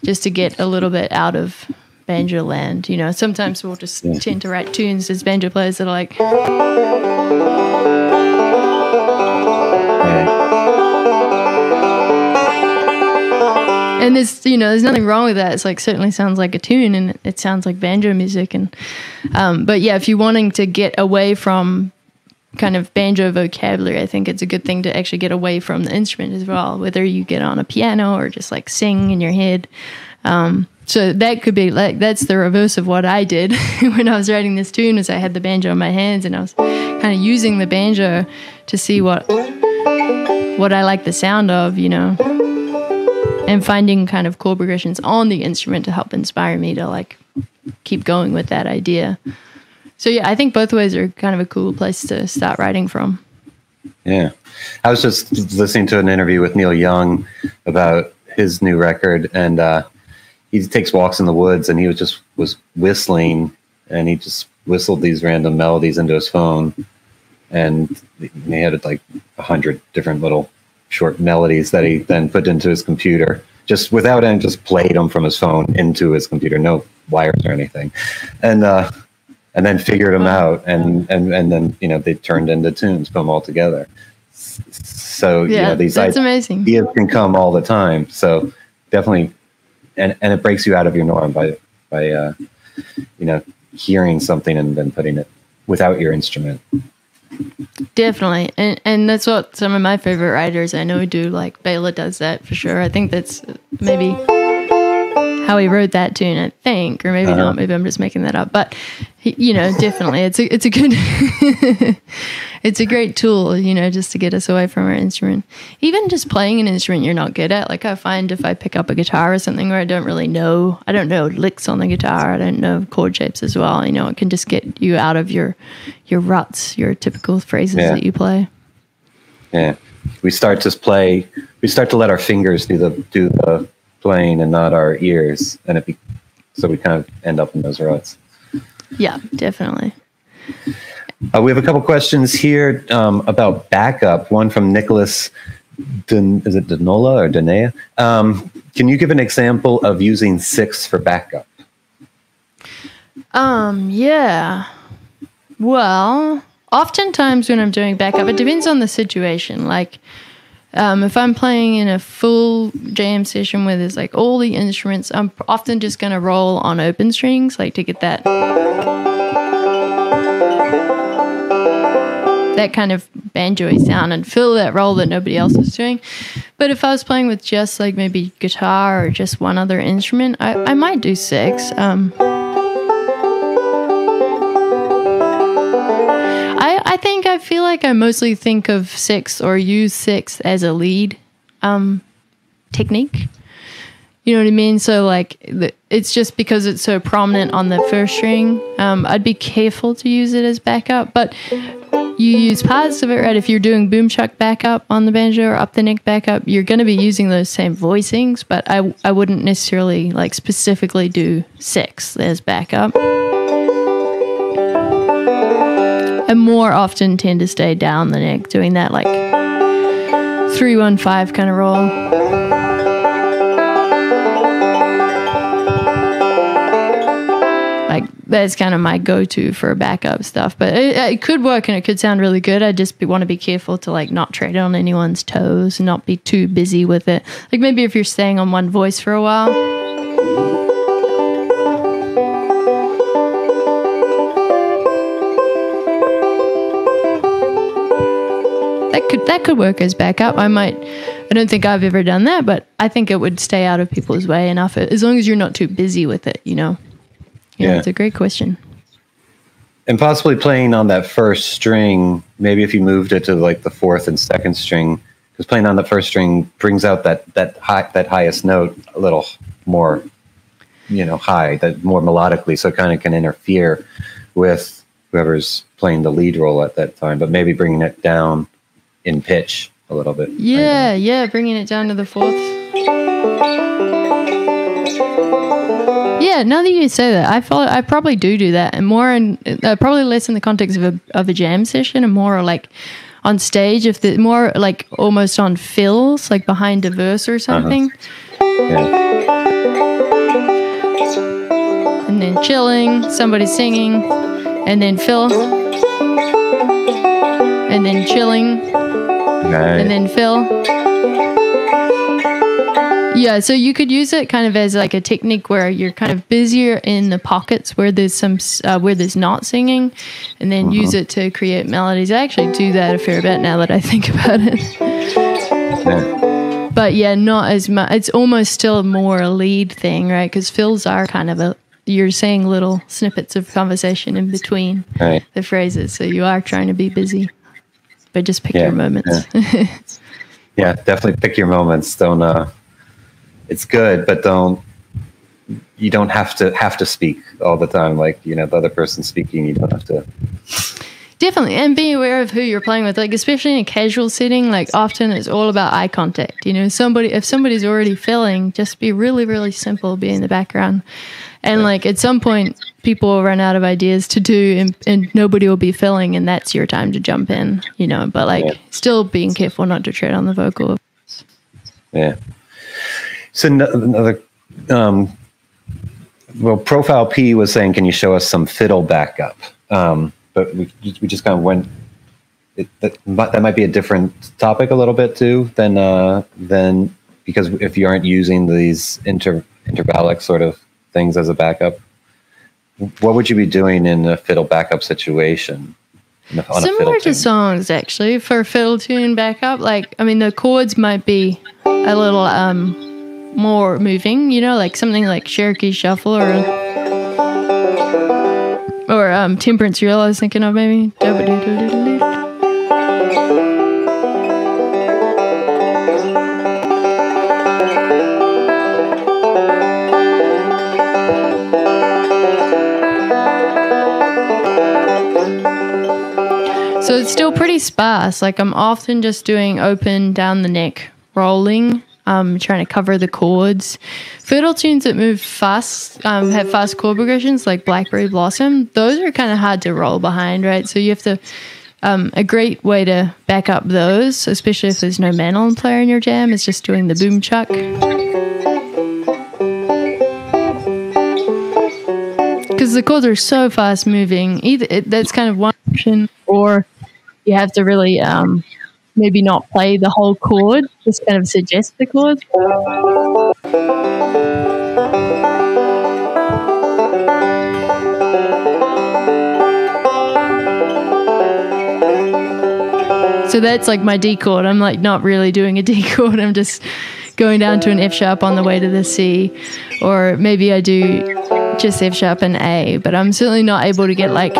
just to get a little bit out of banjo land you know? Sometimes we'll just tend to write tunes as banjo players that are like and there's you know there's nothing wrong with that. It's like certainly sounds like a tune and it sounds like banjo music and um, but yeah, if you're wanting to get away from kind of banjo vocabulary, I think it's a good thing to actually get away from the instrument as well, whether you get on a piano or just like sing in your head. Um, so that could be like that's the reverse of what I did when I was writing this tune. Is I had the banjo in my hands and I was kind of using the banjo to see what what I like the sound of, you know and finding kind of chord progressions on the instrument to help inspire me to like keep going with that idea. So yeah, I think both ways are kind of a cool place to start writing from. Yeah. I was just listening to an interview with Neil Young about his new record and uh, he takes walks in the woods and he was just was whistling and he just whistled these random melodies into his phone and he had like a hundred different little short melodies that he then put into his computer. Just without any just played them from his phone into his computer. No wires or anything. And uh and then figured them out and and and then you know they turned into tunes put them all together. So yeah, you know these that's amazing. ideas can come all the time. So definitely and and it breaks you out of your norm by by uh you know hearing something and then putting it without your instrument Definitely. And and that's what some of my favorite writers I know do. Like Bela does that for sure. I think that's maybe how he wrote that tune, I think, or maybe uh-huh. not. Maybe I'm just making that up. But he, you know, definitely, it's a it's a good, it's a great tool, you know, just to get us away from our instrument. Even just playing an instrument you're not good at. Like I find if I pick up a guitar or something where I don't really know, I don't know licks on the guitar, I don't know chord shapes as well. You know, it can just get you out of your your ruts, your typical phrases yeah. that you play. Yeah, we start to play. We start to let our fingers do the do the playing and not our ears, and it be, so we kind of end up in those ruts. Yeah, definitely. Uh, we have a couple questions here um, about backup. One from Nicholas. Den, is it Denola or Denea? Um, can you give an example of using six for backup? Um. Yeah. Well, oftentimes when I'm doing backup, it depends on the situation. Like, um, if I'm playing in a full jam session where there's like all the instruments, I'm often just going to roll on open strings, like to get that that kind of banjoy sound and fill that role that nobody else is doing. But if I was playing with just like maybe guitar or just one other instrument, I, I might do six. Um, I think I feel like I mostly think of six or use six as a lead um, technique. You know what I mean? So like it's just because it's so prominent on the first string. Um, I'd be careful to use it as backup, but you use parts of it, right? If you're doing boom chuck backup on the banjo or up the neck backup, you're going to be using those same voicings, but I, I wouldn't necessarily like specifically do six as backup. I more often tend to stay down the neck doing that like three one five kind of roll. like that's kind of my go-to for backup stuff but it, it, could work and it could sound really good i just want to be careful to like not tread on anyone's toes and not be too busy with it like maybe if you're staying on one voice for a while that could that could work as backup i might i don't think i've ever done that but i think it would stay out of people's way enough uh, as long as you're not too busy with it you know yeah, it's a great question. And possibly playing on that first string, maybe if you moved it to like the fourth and second string, because playing on the first string brings out that that high that highest note a little more, you know, high, that more melodically, so it kind of can interfere with whoever's playing the lead role at that time. But maybe bringing it down in pitch a little bit. Yeah, yeah, bringing it down to the fourth. Yeah, now that you say that, I follow, I probably do do that, and more in uh, probably less in the context of a of a jam session, and more like on stage. If the more like almost on fills, like behind a verse or something. Uh-huh. Yeah. And then chilling, somebody singing, and then fill, and then chilling, nice. and then fill. Yeah, so you could use it kind of as like a technique where you're kind of busier in the pockets where there's some uh, where there's not singing, and then uh-huh. use it to create melodies. I actually do that a fair bit now that I think about it. Yeah. But yeah, not as much. It's almost still more a lead thing, right? Because fills are kind of a you're saying little snippets of conversation in between right. the phrases, so you are trying to be busy, but just pick yeah, your moments. Yeah. yeah, definitely pick your moments. Don't uh, it's good, but don't you don't have to have to speak all the time like you know the other person speaking you don't have to definitely and be aware of who you're playing with like especially in a casual setting like often it's all about eye contact you know? Somebody if somebody's already filling just be really really simple be in the background. And like at some point people will run out of ideas to do and, and, nobody will be filling and that's your time to jump in you know? But like yeah. still being careful not to tread on the vocal. Yeah. So another, um, well, Profile P was saying, can you show us some fiddle backup? Um, but we, we just kind of went. It, that, that might be a different topic a little bit too than uh, than because if you aren't using these inter intervallic sort of things as a backup, what would you be doing in a fiddle backup situation? Similar to songs, actually, for fiddle tune backup. Like, I mean, the chords might be a little um, more moving, you know, like something like Cherokee Shuffle or or um, Temperance Reel. I was thinking of maybe. So it's still pretty sparse. Like I'm often just doing open down the neck, rolling um, trying to cover the chords. Fiddle tunes that move fast, um, have fast chord progressions like Blackberry Blossom, those are kind of hard to roll behind, right? So you have to, um, a great way to back up those, especially if there's no mandolin player in your jam, is just doing the boom chuck. Because the chords are so fast moving, either it, that's kind of one option, or you have to really um, maybe not play the whole chord, just kind of suggest the chord. So that's like my D chord. I'm like not really doing a D chord. I'm just going down to an F sharp on the way to the C, or maybe I do just F sharp and A. But I'm certainly not able to get like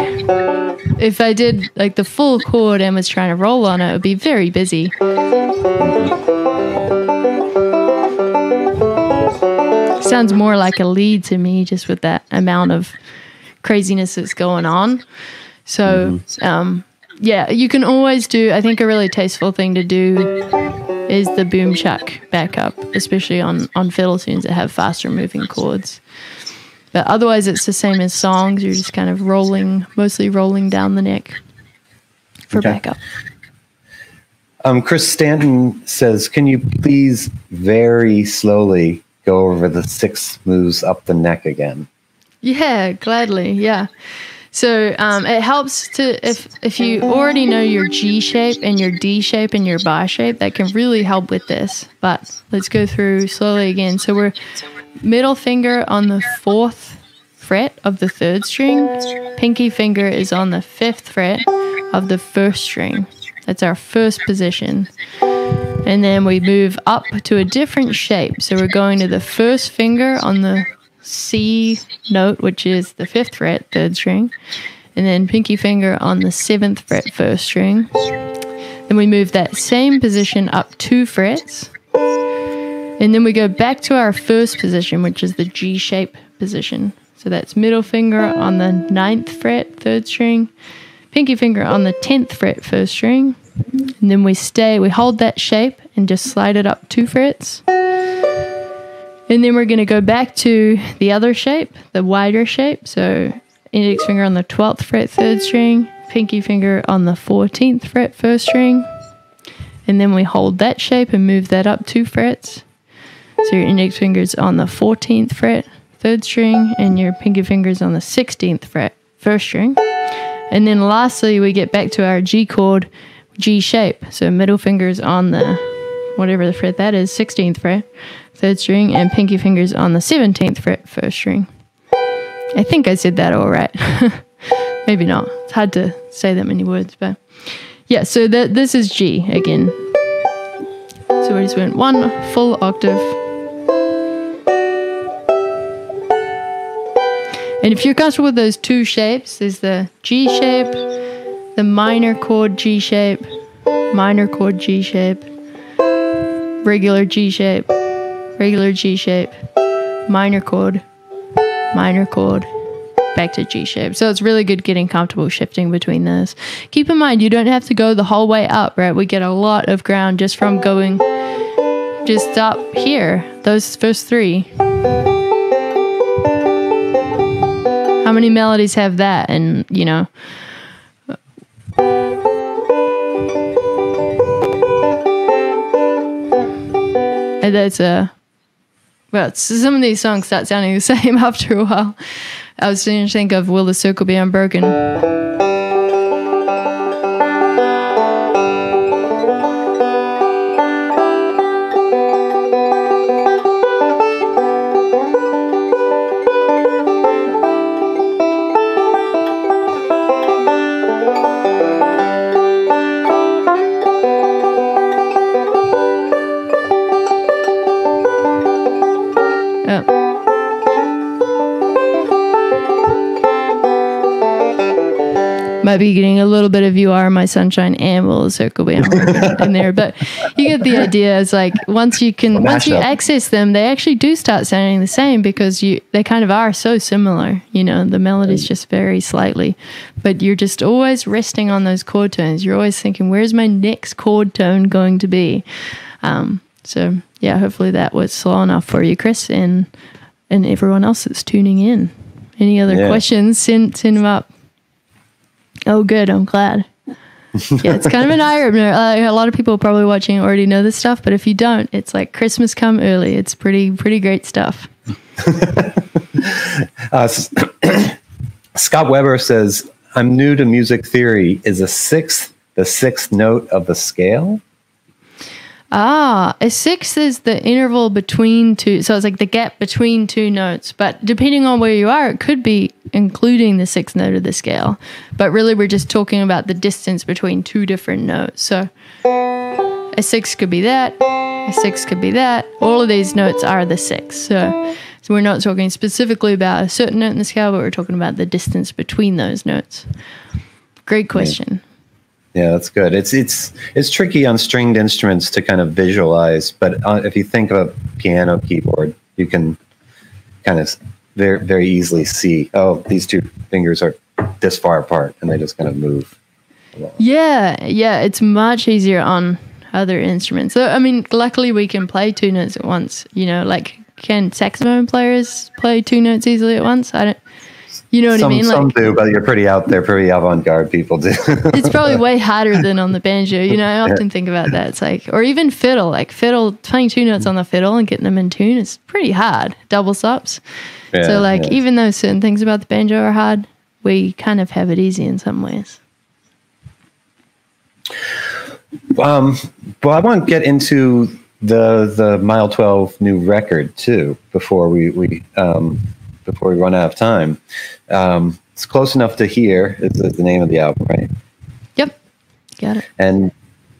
if I did like the full chord and was trying to roll on it, it would be very busy. Sounds more like a lead to me, just with that amount of craziness that's going on. So, mm-hmm. um, yeah, you can always do. I think a really tasteful thing to do is the boom chuck backup, especially on on fiddle tunes that have faster moving chords. But otherwise, it's the same as songs. You're just kind of rolling, mostly rolling down the neck for okay. backup. Um, Chris Stanton says, "Can you please very slowly go over the six moves up the neck again?" Yeah, gladly. Yeah. So um, it helps to if if you already know your G shape and your D shape and your bar shape, that can really help with this. But let's go through slowly again. So we're middle finger on the fourth fret of the third string. Pinky finger is on the fifth fret of the first string. That's our first position. And then we move up to a different shape. So we're going to the first finger on the C note, which is the fifth fret, third string, and then pinky finger on the seventh fret, first string. Then we move that same position up two frets, and then we go back to our first position, which is the G shape position. So that's middle finger on the ninth fret, third string, pinky finger on the tenth fret, first string, and then we stay, we hold that shape and just slide it up two frets. And then we're going to go back to the other shape, the wider shape. So index finger on the 12th fret, third string, pinky finger on the 14th fret, first string. And then we hold that shape and move that up two frets. So your index finger's on the 14th fret, third string, and your pinky finger's on the 16th fret, first string. And then lastly, we get back to our G chord, G shape. So middle finger's on the whatever the fret that is, 16th fret, third string, and pinky fingers on the 17th fret, first string. I think I said that all right. Maybe not. It's hard to say that many words, but yeah, so this is G again. So we just went one full octave. And if you're comfortable with those two shapes, there's the G shape, the minor chord G shape, minor chord G shape, regular G shape, regular G shape, minor chord, minor chord, back to G shape. So it's really good getting comfortable shifting between those. Keep in mind, you don't have to go the whole way up, right? We get a lot of ground just from going just up here, those first three. How many melodies have that? And, you know, And that's a well, some of these songs start sounding the same after a while. I was starting to think of Will the Circle Be Unbroken? Might be getting a little bit of "You Are My Sunshine" and "Will Circle Be in there, but you get the idea. It's like once you can, once you access them, they actually do start sounding the same because you they kind of are so similar. You know, the melodies just vary slightly, but you're just always resting on those chord tones. You're always thinking, "Where's my next chord tone going to be?" Um, so yeah, hopefully that was slow enough for you, Chris, and and everyone else that's tuning in. Any other yeah. questions? Send send them up. Oh, good. I'm glad. yeah, it's kind of an eye opener. Uh, a lot of people probably watching already know this stuff, but if you don't, it's like Christmas come early. It's pretty pretty great stuff. uh, Scott Weber says, "I'm new to music theory. Is a sixth the sixth note of the scale?" Ah, a sixth is the interval between two. So it's like the gap between two notes. But depending on where you are, it could be including the sixth note of the scale. But really, we're just talking about the distance between two different notes. So a six could be that, a six could be that. All of these notes are the six. So, so we're not talking specifically about a certain note in the scale, but we're talking about the distance between those notes. Great question. Yeah, that's good. It's it's it's tricky on stringed instruments to kind of visualize, but uh, if you think of a piano keyboard, you can kind of very very easily see. Oh, these two fingers are this far apart, and they just kind of move. Yeah, yeah, it's much easier on other instruments. So I mean, luckily we can play two notes at once. You know, like can saxophone players play two notes easily at once? I don't. You know what some, I mean? Some do, but you're pretty out there, pretty avant-garde people do. it's probably way harder than on the banjo. You know, I often think about that. It's like, or even fiddle, like fiddle, playing two notes on the fiddle and getting them in tune is pretty hard. Double stops. Yeah, so, like, yeah. even though certain things about the banjo are hard, we kind of have it easy in some ways. Um, well, I want to get into the the mile twelve new record too before we we um, before we run out of time. Um, it's close enough to hear is the name of the album, right? Yep, got it. And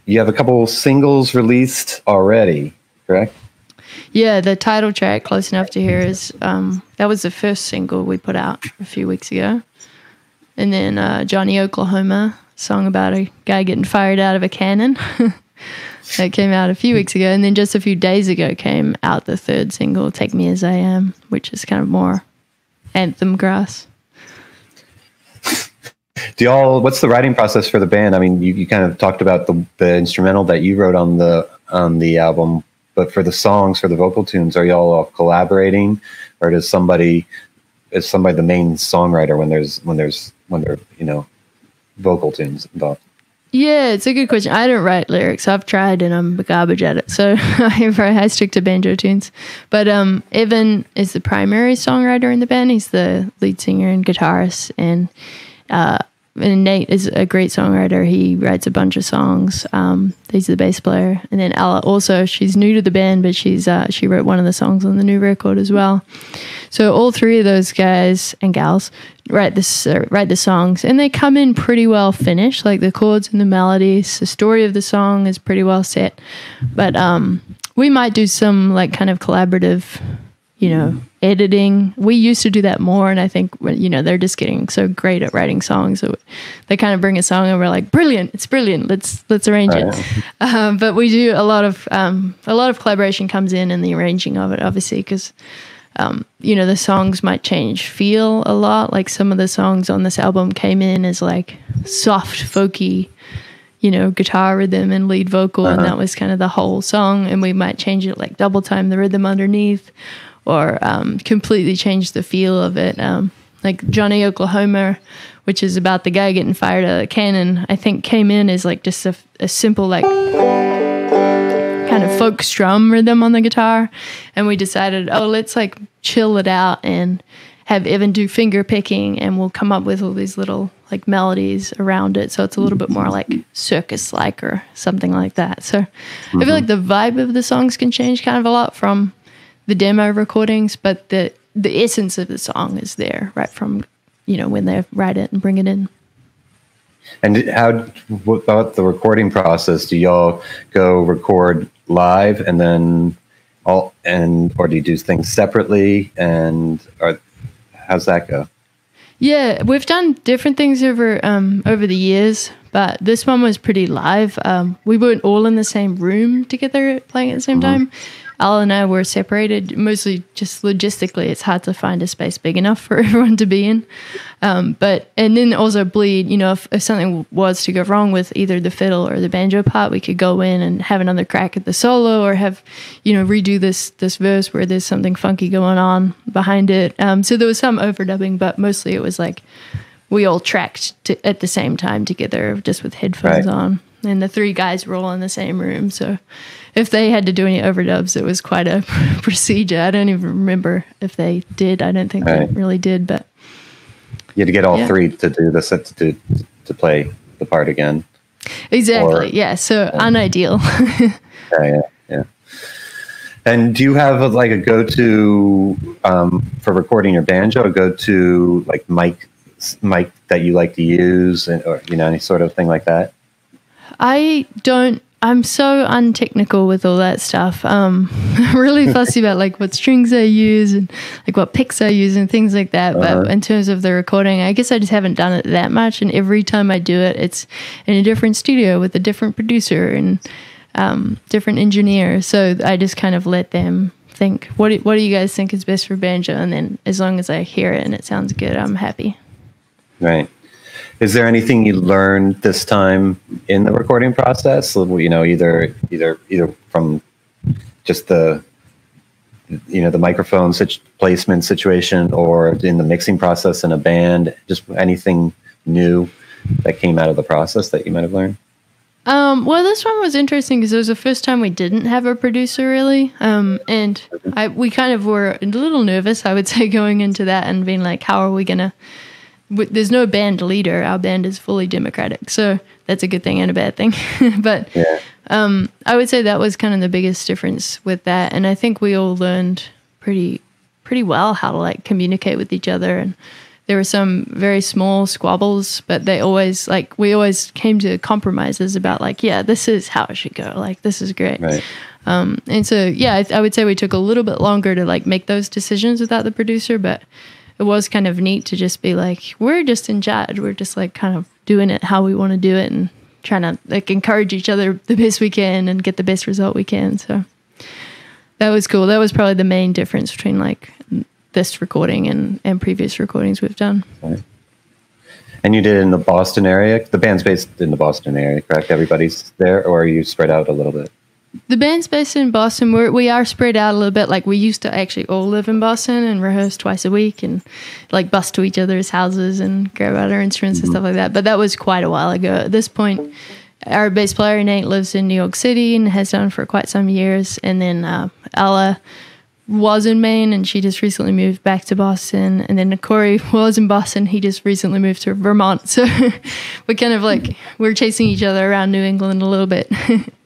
you have a couple singles released already, correct? Yeah, the title track "Close Enough to Hear" is um, that was the first single we put out a few weeks ago, and then uh, Johnny Oklahoma song about a guy getting fired out of a cannon. that came out a few weeks ago, and then just a few days ago came out the third single, "Take Me as I Am," which is kind of more anthem grass. Do y'all? What's the writing process for the band? I mean, you, you kind of talked about the the instrumental that you wrote on the on the album, but for the songs, for the vocal tunes, are y'all all collaborating, or does somebody is somebody the main songwriter when there's when there's when there you know vocal tunes involved? Yeah, it's a good question. I don't write lyrics. I've tried and I'm garbage at it. So I, stick to banjo tunes. But um, Evan is the primary songwriter in the band. He's the lead singer and guitarist. And, uh, and Nate is a great songwriter. He writes a bunch of songs. Um, he's the bass player. And then Ella also, she's new to the band, but she's uh, she wrote one of the songs on the new record as well. So all three of those guys and gals write this uh, write the songs, and they come in pretty well finished. Like the chords and the melodies, the story of the song is pretty well set. But um, we might do some like kind of collaborative, you know, editing. We used to do that more, and I think you know they're just getting so great at writing songs. So they kind of bring a song, and we're like, brilliant! It's brilliant. Let's let's arrange it. Um, but we do a lot of um, a lot of collaboration comes in in the arranging of it, obviously, because um, you know, the songs might change feel a lot. Like some of the songs on this album came in as like soft, folky, you know, guitar rhythm and lead vocal, uh-huh. and that was kind of the whole song. And we might change it like double time the rhythm underneath, or um, completely change the feel of it. Um, like Johnny Oklahoma, which is about the guy getting fired out of a cannon, I think came in as like just a, a simple like kind of folk strum rhythm on the guitar. And we decided, oh, let's like chill it out and have Evan do finger picking and we'll come up with all these little like melodies around it. So it's a little bit more like circus like or something like that. So mm-hmm. I feel like the vibe of the songs can change kind of a lot from the demo recordings, but the the essence of the song is there right from you know when they write it and bring it in. And how what about the recording process? Do y'all go record live and then all and or do you do things separately and or how's that go? Yeah, we've done different things over um, over the years, but this one was pretty live. Um, we weren't all in the same room together playing at the same mm-hmm. time. Ella and I were separated, mostly just logistically. It's hard to find a space big enough for everyone to be in. Um, but and then also bleed. You know, if, if something was to go wrong with either the fiddle or the banjo part, we could go in and have another crack at the solo, or have you know redo this this verse where there's something funky going on behind it. Um, so there was some overdubbing, but mostly it was like we all tracked to, at the same time together, just with headphones right. on, and the three guys were all in the same room. So if they had to do any overdubs, it was quite a procedure. I don't even remember if they did. I don't think right. they really did, but you had to get all yeah. three to do the set to to play the part again. Exactly. Or, yeah. So um, unideal. yeah, yeah, yeah. And do you have a, like a go-to um, for recording your banjo? A go-to like mic mic that you like to use, and, or you know any sort of thing like that? I don't I'm so untechnical with all that stuff. Um, I'm really fussy about like what strings I use and like what picks I use and things like that. Uh-huh. But in terms of the recording, I guess I just haven't done it that much. And every time I do it, it's in a different studio with a different producer and um, different engineer. So I just kind of let them think, what do, what do you guys think is best for banjo? And then as long as I hear it and it sounds good, I'm happy. Right. Is there anything you learned this time in the recording process? You know, either either either from just the you know the microphone situ- placement situation or in the mixing process in a band just anything new that came out of the process that you might have learned um, well, this one was interesting because it was the first time we didn't have a producer really, um, and I, we kind of were a little nervous, I would say, going into that and being like, "How are we gonna?" There's no band leader. Our band is fully democratic, so that's a good thing and a bad thing. but yeah. um, I would say that was kind of the biggest difference with that, and I think we all learned pretty pretty well how to like communicate with each other and there were some very small squabbles, but they always like we always came to compromises about like, yeah, this is how it should go. Like this is great. Right. Um, and so yeah, I, I would say we took a little bit longer to like make those decisions without the producer, but it was kind of neat to just be like, we're just in charge. We're just like kind of doing it how we want to do it and trying to like encourage each other the best we can and get the best result we can. So that was cool. That was probably the main difference between like this recording and, and previous recordings we've done. And you did it in the Boston area. The band's based in the Boston area, correct? Everybody's there, or are you spread out a little bit? The band's based in Boston. We're, we are spread out a little bit. Like we used to actually all live in Boston and rehearse twice a week and like bus to each other's houses and grab out our instruments mm-hmm. and stuff like that. But that was quite a while ago. At this point, our bass player Nate lives in New York City and has done for quite some years. And then uh, Ella was in Maine and she just recently moved back to Boston. And then Corey was in Boston. He just recently moved to Vermont. So we're kind of like, we're chasing each other around New England a little bit.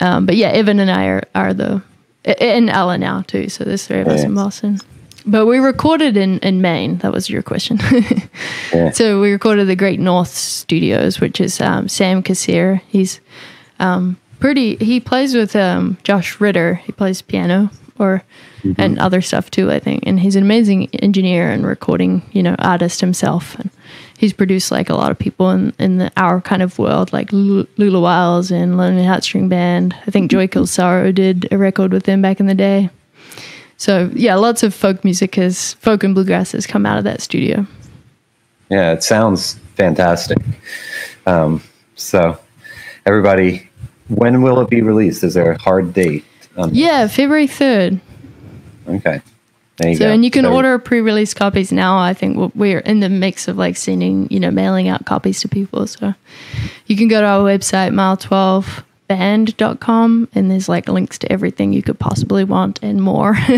um, but yeah, Evan and I are, are the, and Ella now too. So there's three of us in Boston. But we recorded in, in Maine. That was your question. yeah. So we recorded the Great North Studios, which is um, Sam Kassirer. He's um, pretty. He plays with um, Josh Ritter. He plays piano or mm-hmm. and other stuff too. I think, and he's an amazing engineer and recording, you know, artist himself. And he's produced like a lot of people in in the, our kind of world, like Lula Wiles and Lonely Heartstring Band. I think Joy Kills Sorrow did a record with them back in the day. So yeah, lots of folk music has folk and bluegrass has come out of that studio. Yeah, it sounds fantastic. Um, so everybody when will it be released? Is there a hard date? yeah, February 3rd. Okay. You so, go. and you can so, order pre-release copies now. I think we're in the mix of like sending, you know, mailing out copies to people. So you can go to our website, mile12band.com, and there's like links to everything you could possibly want and more.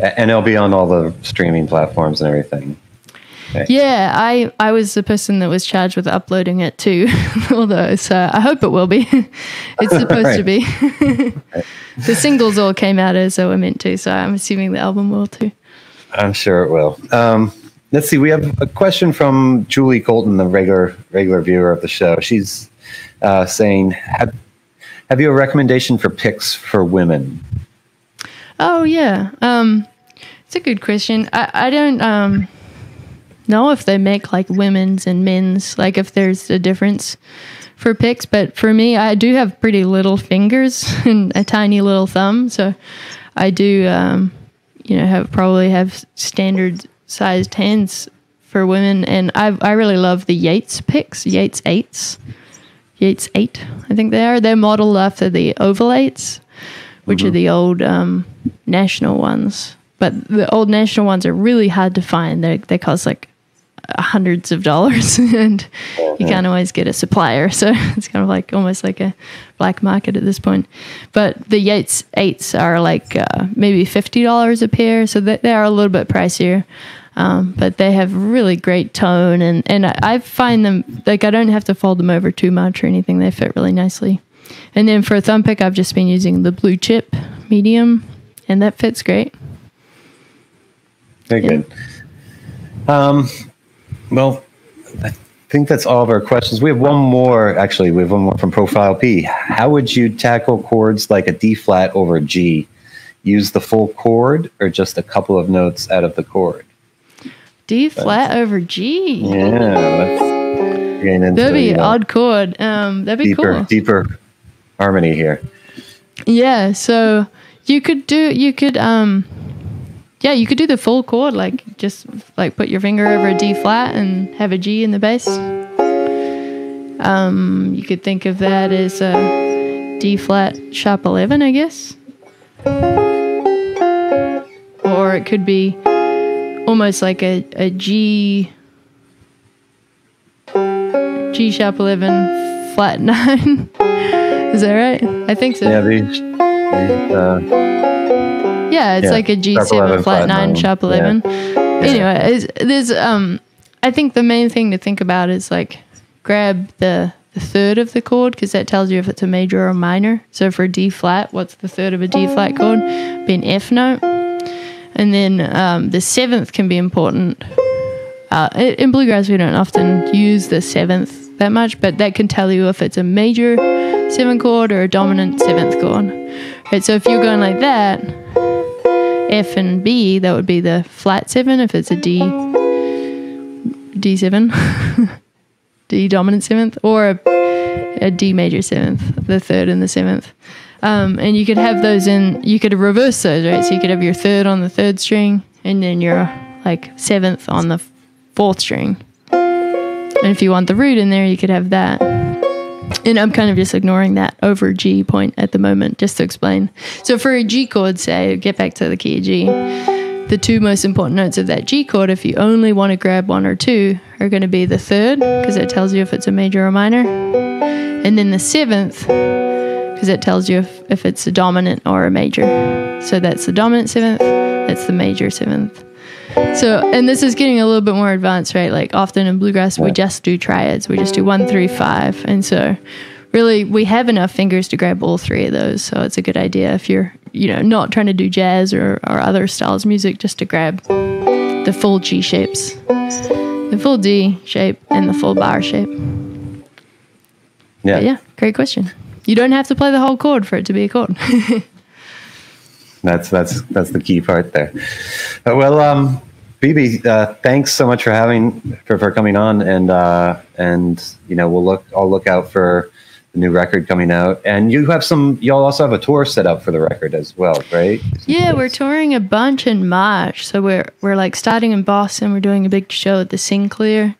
and it'll be on all the streaming platforms and everything. Yeah, I, I was the person that was charged with uploading it too, although so I hope it will be. it's supposed to be. the singles all came out as they were meant to, so I'm assuming the album will too. I'm sure it will. Um, let's see. We have a question from Julie Colton, the regular regular viewer of the show. She's uh, saying, have, "Have you a recommendation for picks for women?" Oh yeah, um, it's a good question. I I don't um, know if they make like women's and men's, like if there's a difference for picks. But for me, I do have pretty little fingers and a tiny little thumb, so I do, um, you know, have probably have standard sized hands for women. And I I really love the Yates picks, Yates eights, Yates eight, I think they are. They're modeled after the oval eights, which mm-hmm. are the old um, national ones. But the old national ones are really hard to find. They they cost like hundreds of dollars and you can't always get a supplier so it's kind of like almost like a black market at this point. But the yates eights are like uh, maybe $50 a pair so they, they are a little bit pricier. Um, but they have really great tone and, and I, I find them like i don't have to fold them over too much or anything. They fit really nicely. And then for a thumb pick i've just been using the blue chip medium and that fits great. Very yeah. good. Um, well, I think that's all of our questions. We have one more, actually. We have one more from Profile P. How would you tackle chords like a D flat over G? Use the full chord or just a couple of notes out of the chord? D flat over G. Yeah. that'd be odd chord. Um, that'd be deeper, cool. Deeper harmony here. Yeah. So you could do, you could, um, yeah, you could do the full chord, like just like put your finger over a D flat and have a G in the bass. Um, you could think of that as a D flat sharp 11, I guess. Or it could be almost like a, a G G sharp 11 flat 9. Is that right? I think so. Yeah, these, these uh, Yeah, it's Yeah, like a G seven 11, flat nine sharp eleven. Anyway, there's um, I think the main thing to think about is like grab the the third of the chord because that tells you if it's a major or a minor. So for a D flat, what's the third of a D flat chord? Be an F note, and then um, the seventh can be important. Uh, in bluegrass, we don't often use the seventh that much, but that can tell you if it's a major seven chord or a dominant seventh chord. Right, so if you're going like that, F and B, that would be the flat seven if it's a D D seven, D dominant seventh, or a, a D major seventh, the third and the seventh. Um, and you could have those in. You could reverse those, right? So you could have your third on the third string, and then your like seventh on the fourth string. And if you want the root in there, you could have that. And I'm kind of just ignoring that over G point at the moment, just to explain. So for a G chord, say, get back to the key of G, the two most important notes of that G chord, if you only want to grab one or two, are going to be the third, because it tells you if it's a major or minor, and then the seventh, because it tells you if, if it's a dominant or a major. So that's the dominant seventh, that's the major seventh. So, and this is getting a little bit more advanced, right? Like often in bluegrass, we just do triads. We just do one, three, five. And so, really, we have enough fingers to grab all three of those. So, it's a good idea if you're, you know, not trying to do jazz or, or other styles of music, just to grab the full G shapes, the full D shape, and the full bar shape. yeah. But yeah, great question. You don't have to play the whole chord for it to be a chord. That's that's that's the key part there. Uh, well, um, BB, uh, thanks so much for having for, for coming on, and uh, and you know we'll look. I'll look out for the new record coming out, and you have some. y'all also have a tour set up for the record as well, right? Yeah, we're touring a bunch in March. So we're we're like starting in Boston. We're doing a big show at the Sinclair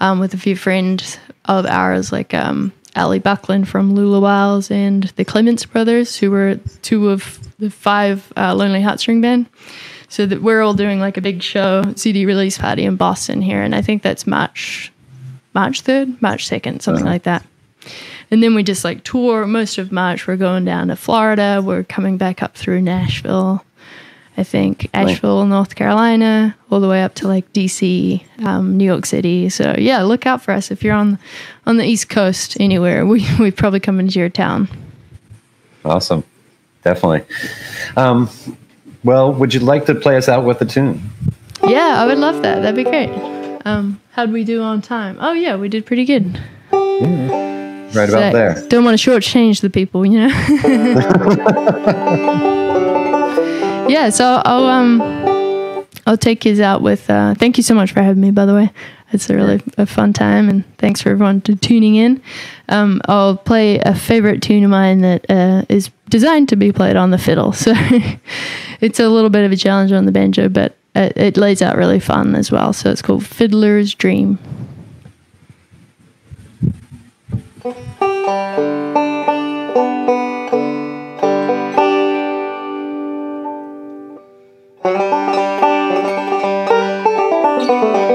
um, with a few friends of ours, like um, Ali Buckland from Lula Wiles and the Clements brothers, who were two of the five uh, Lonely Heartstring band. So that we're all doing like a big show CD release party in Boston here, and I think that's March March third, March second, something like that. And then we just like tour most of March. We're going down to Florida. We're coming back up through Nashville, I think, Asheville, North Carolina, all the way up to like DC, um, New York City. So yeah, look out for us if you're on on the East Coast anywhere. We we probably come into your town. Awesome, definitely. Um, well, would you like to play us out with a tune? Yeah, I would love that. That'd be great. Um, how'd we do on time? Oh yeah, we did pretty good. Right about So, there. Don't want to shortchange the people, you know. yeah, so I'll um I'll take his out with. Uh, thank you so much for having me. By the way, it's a really a fun time, and thanks for everyone to tuning in. Um, I'll play a favorite tune of mine that uh, is designed to be played on the fiddle, so it's a little bit of a challenge on the banjo, but it, it lays out really fun as well. So it's called Fiddler's Dream. Thank Thank you.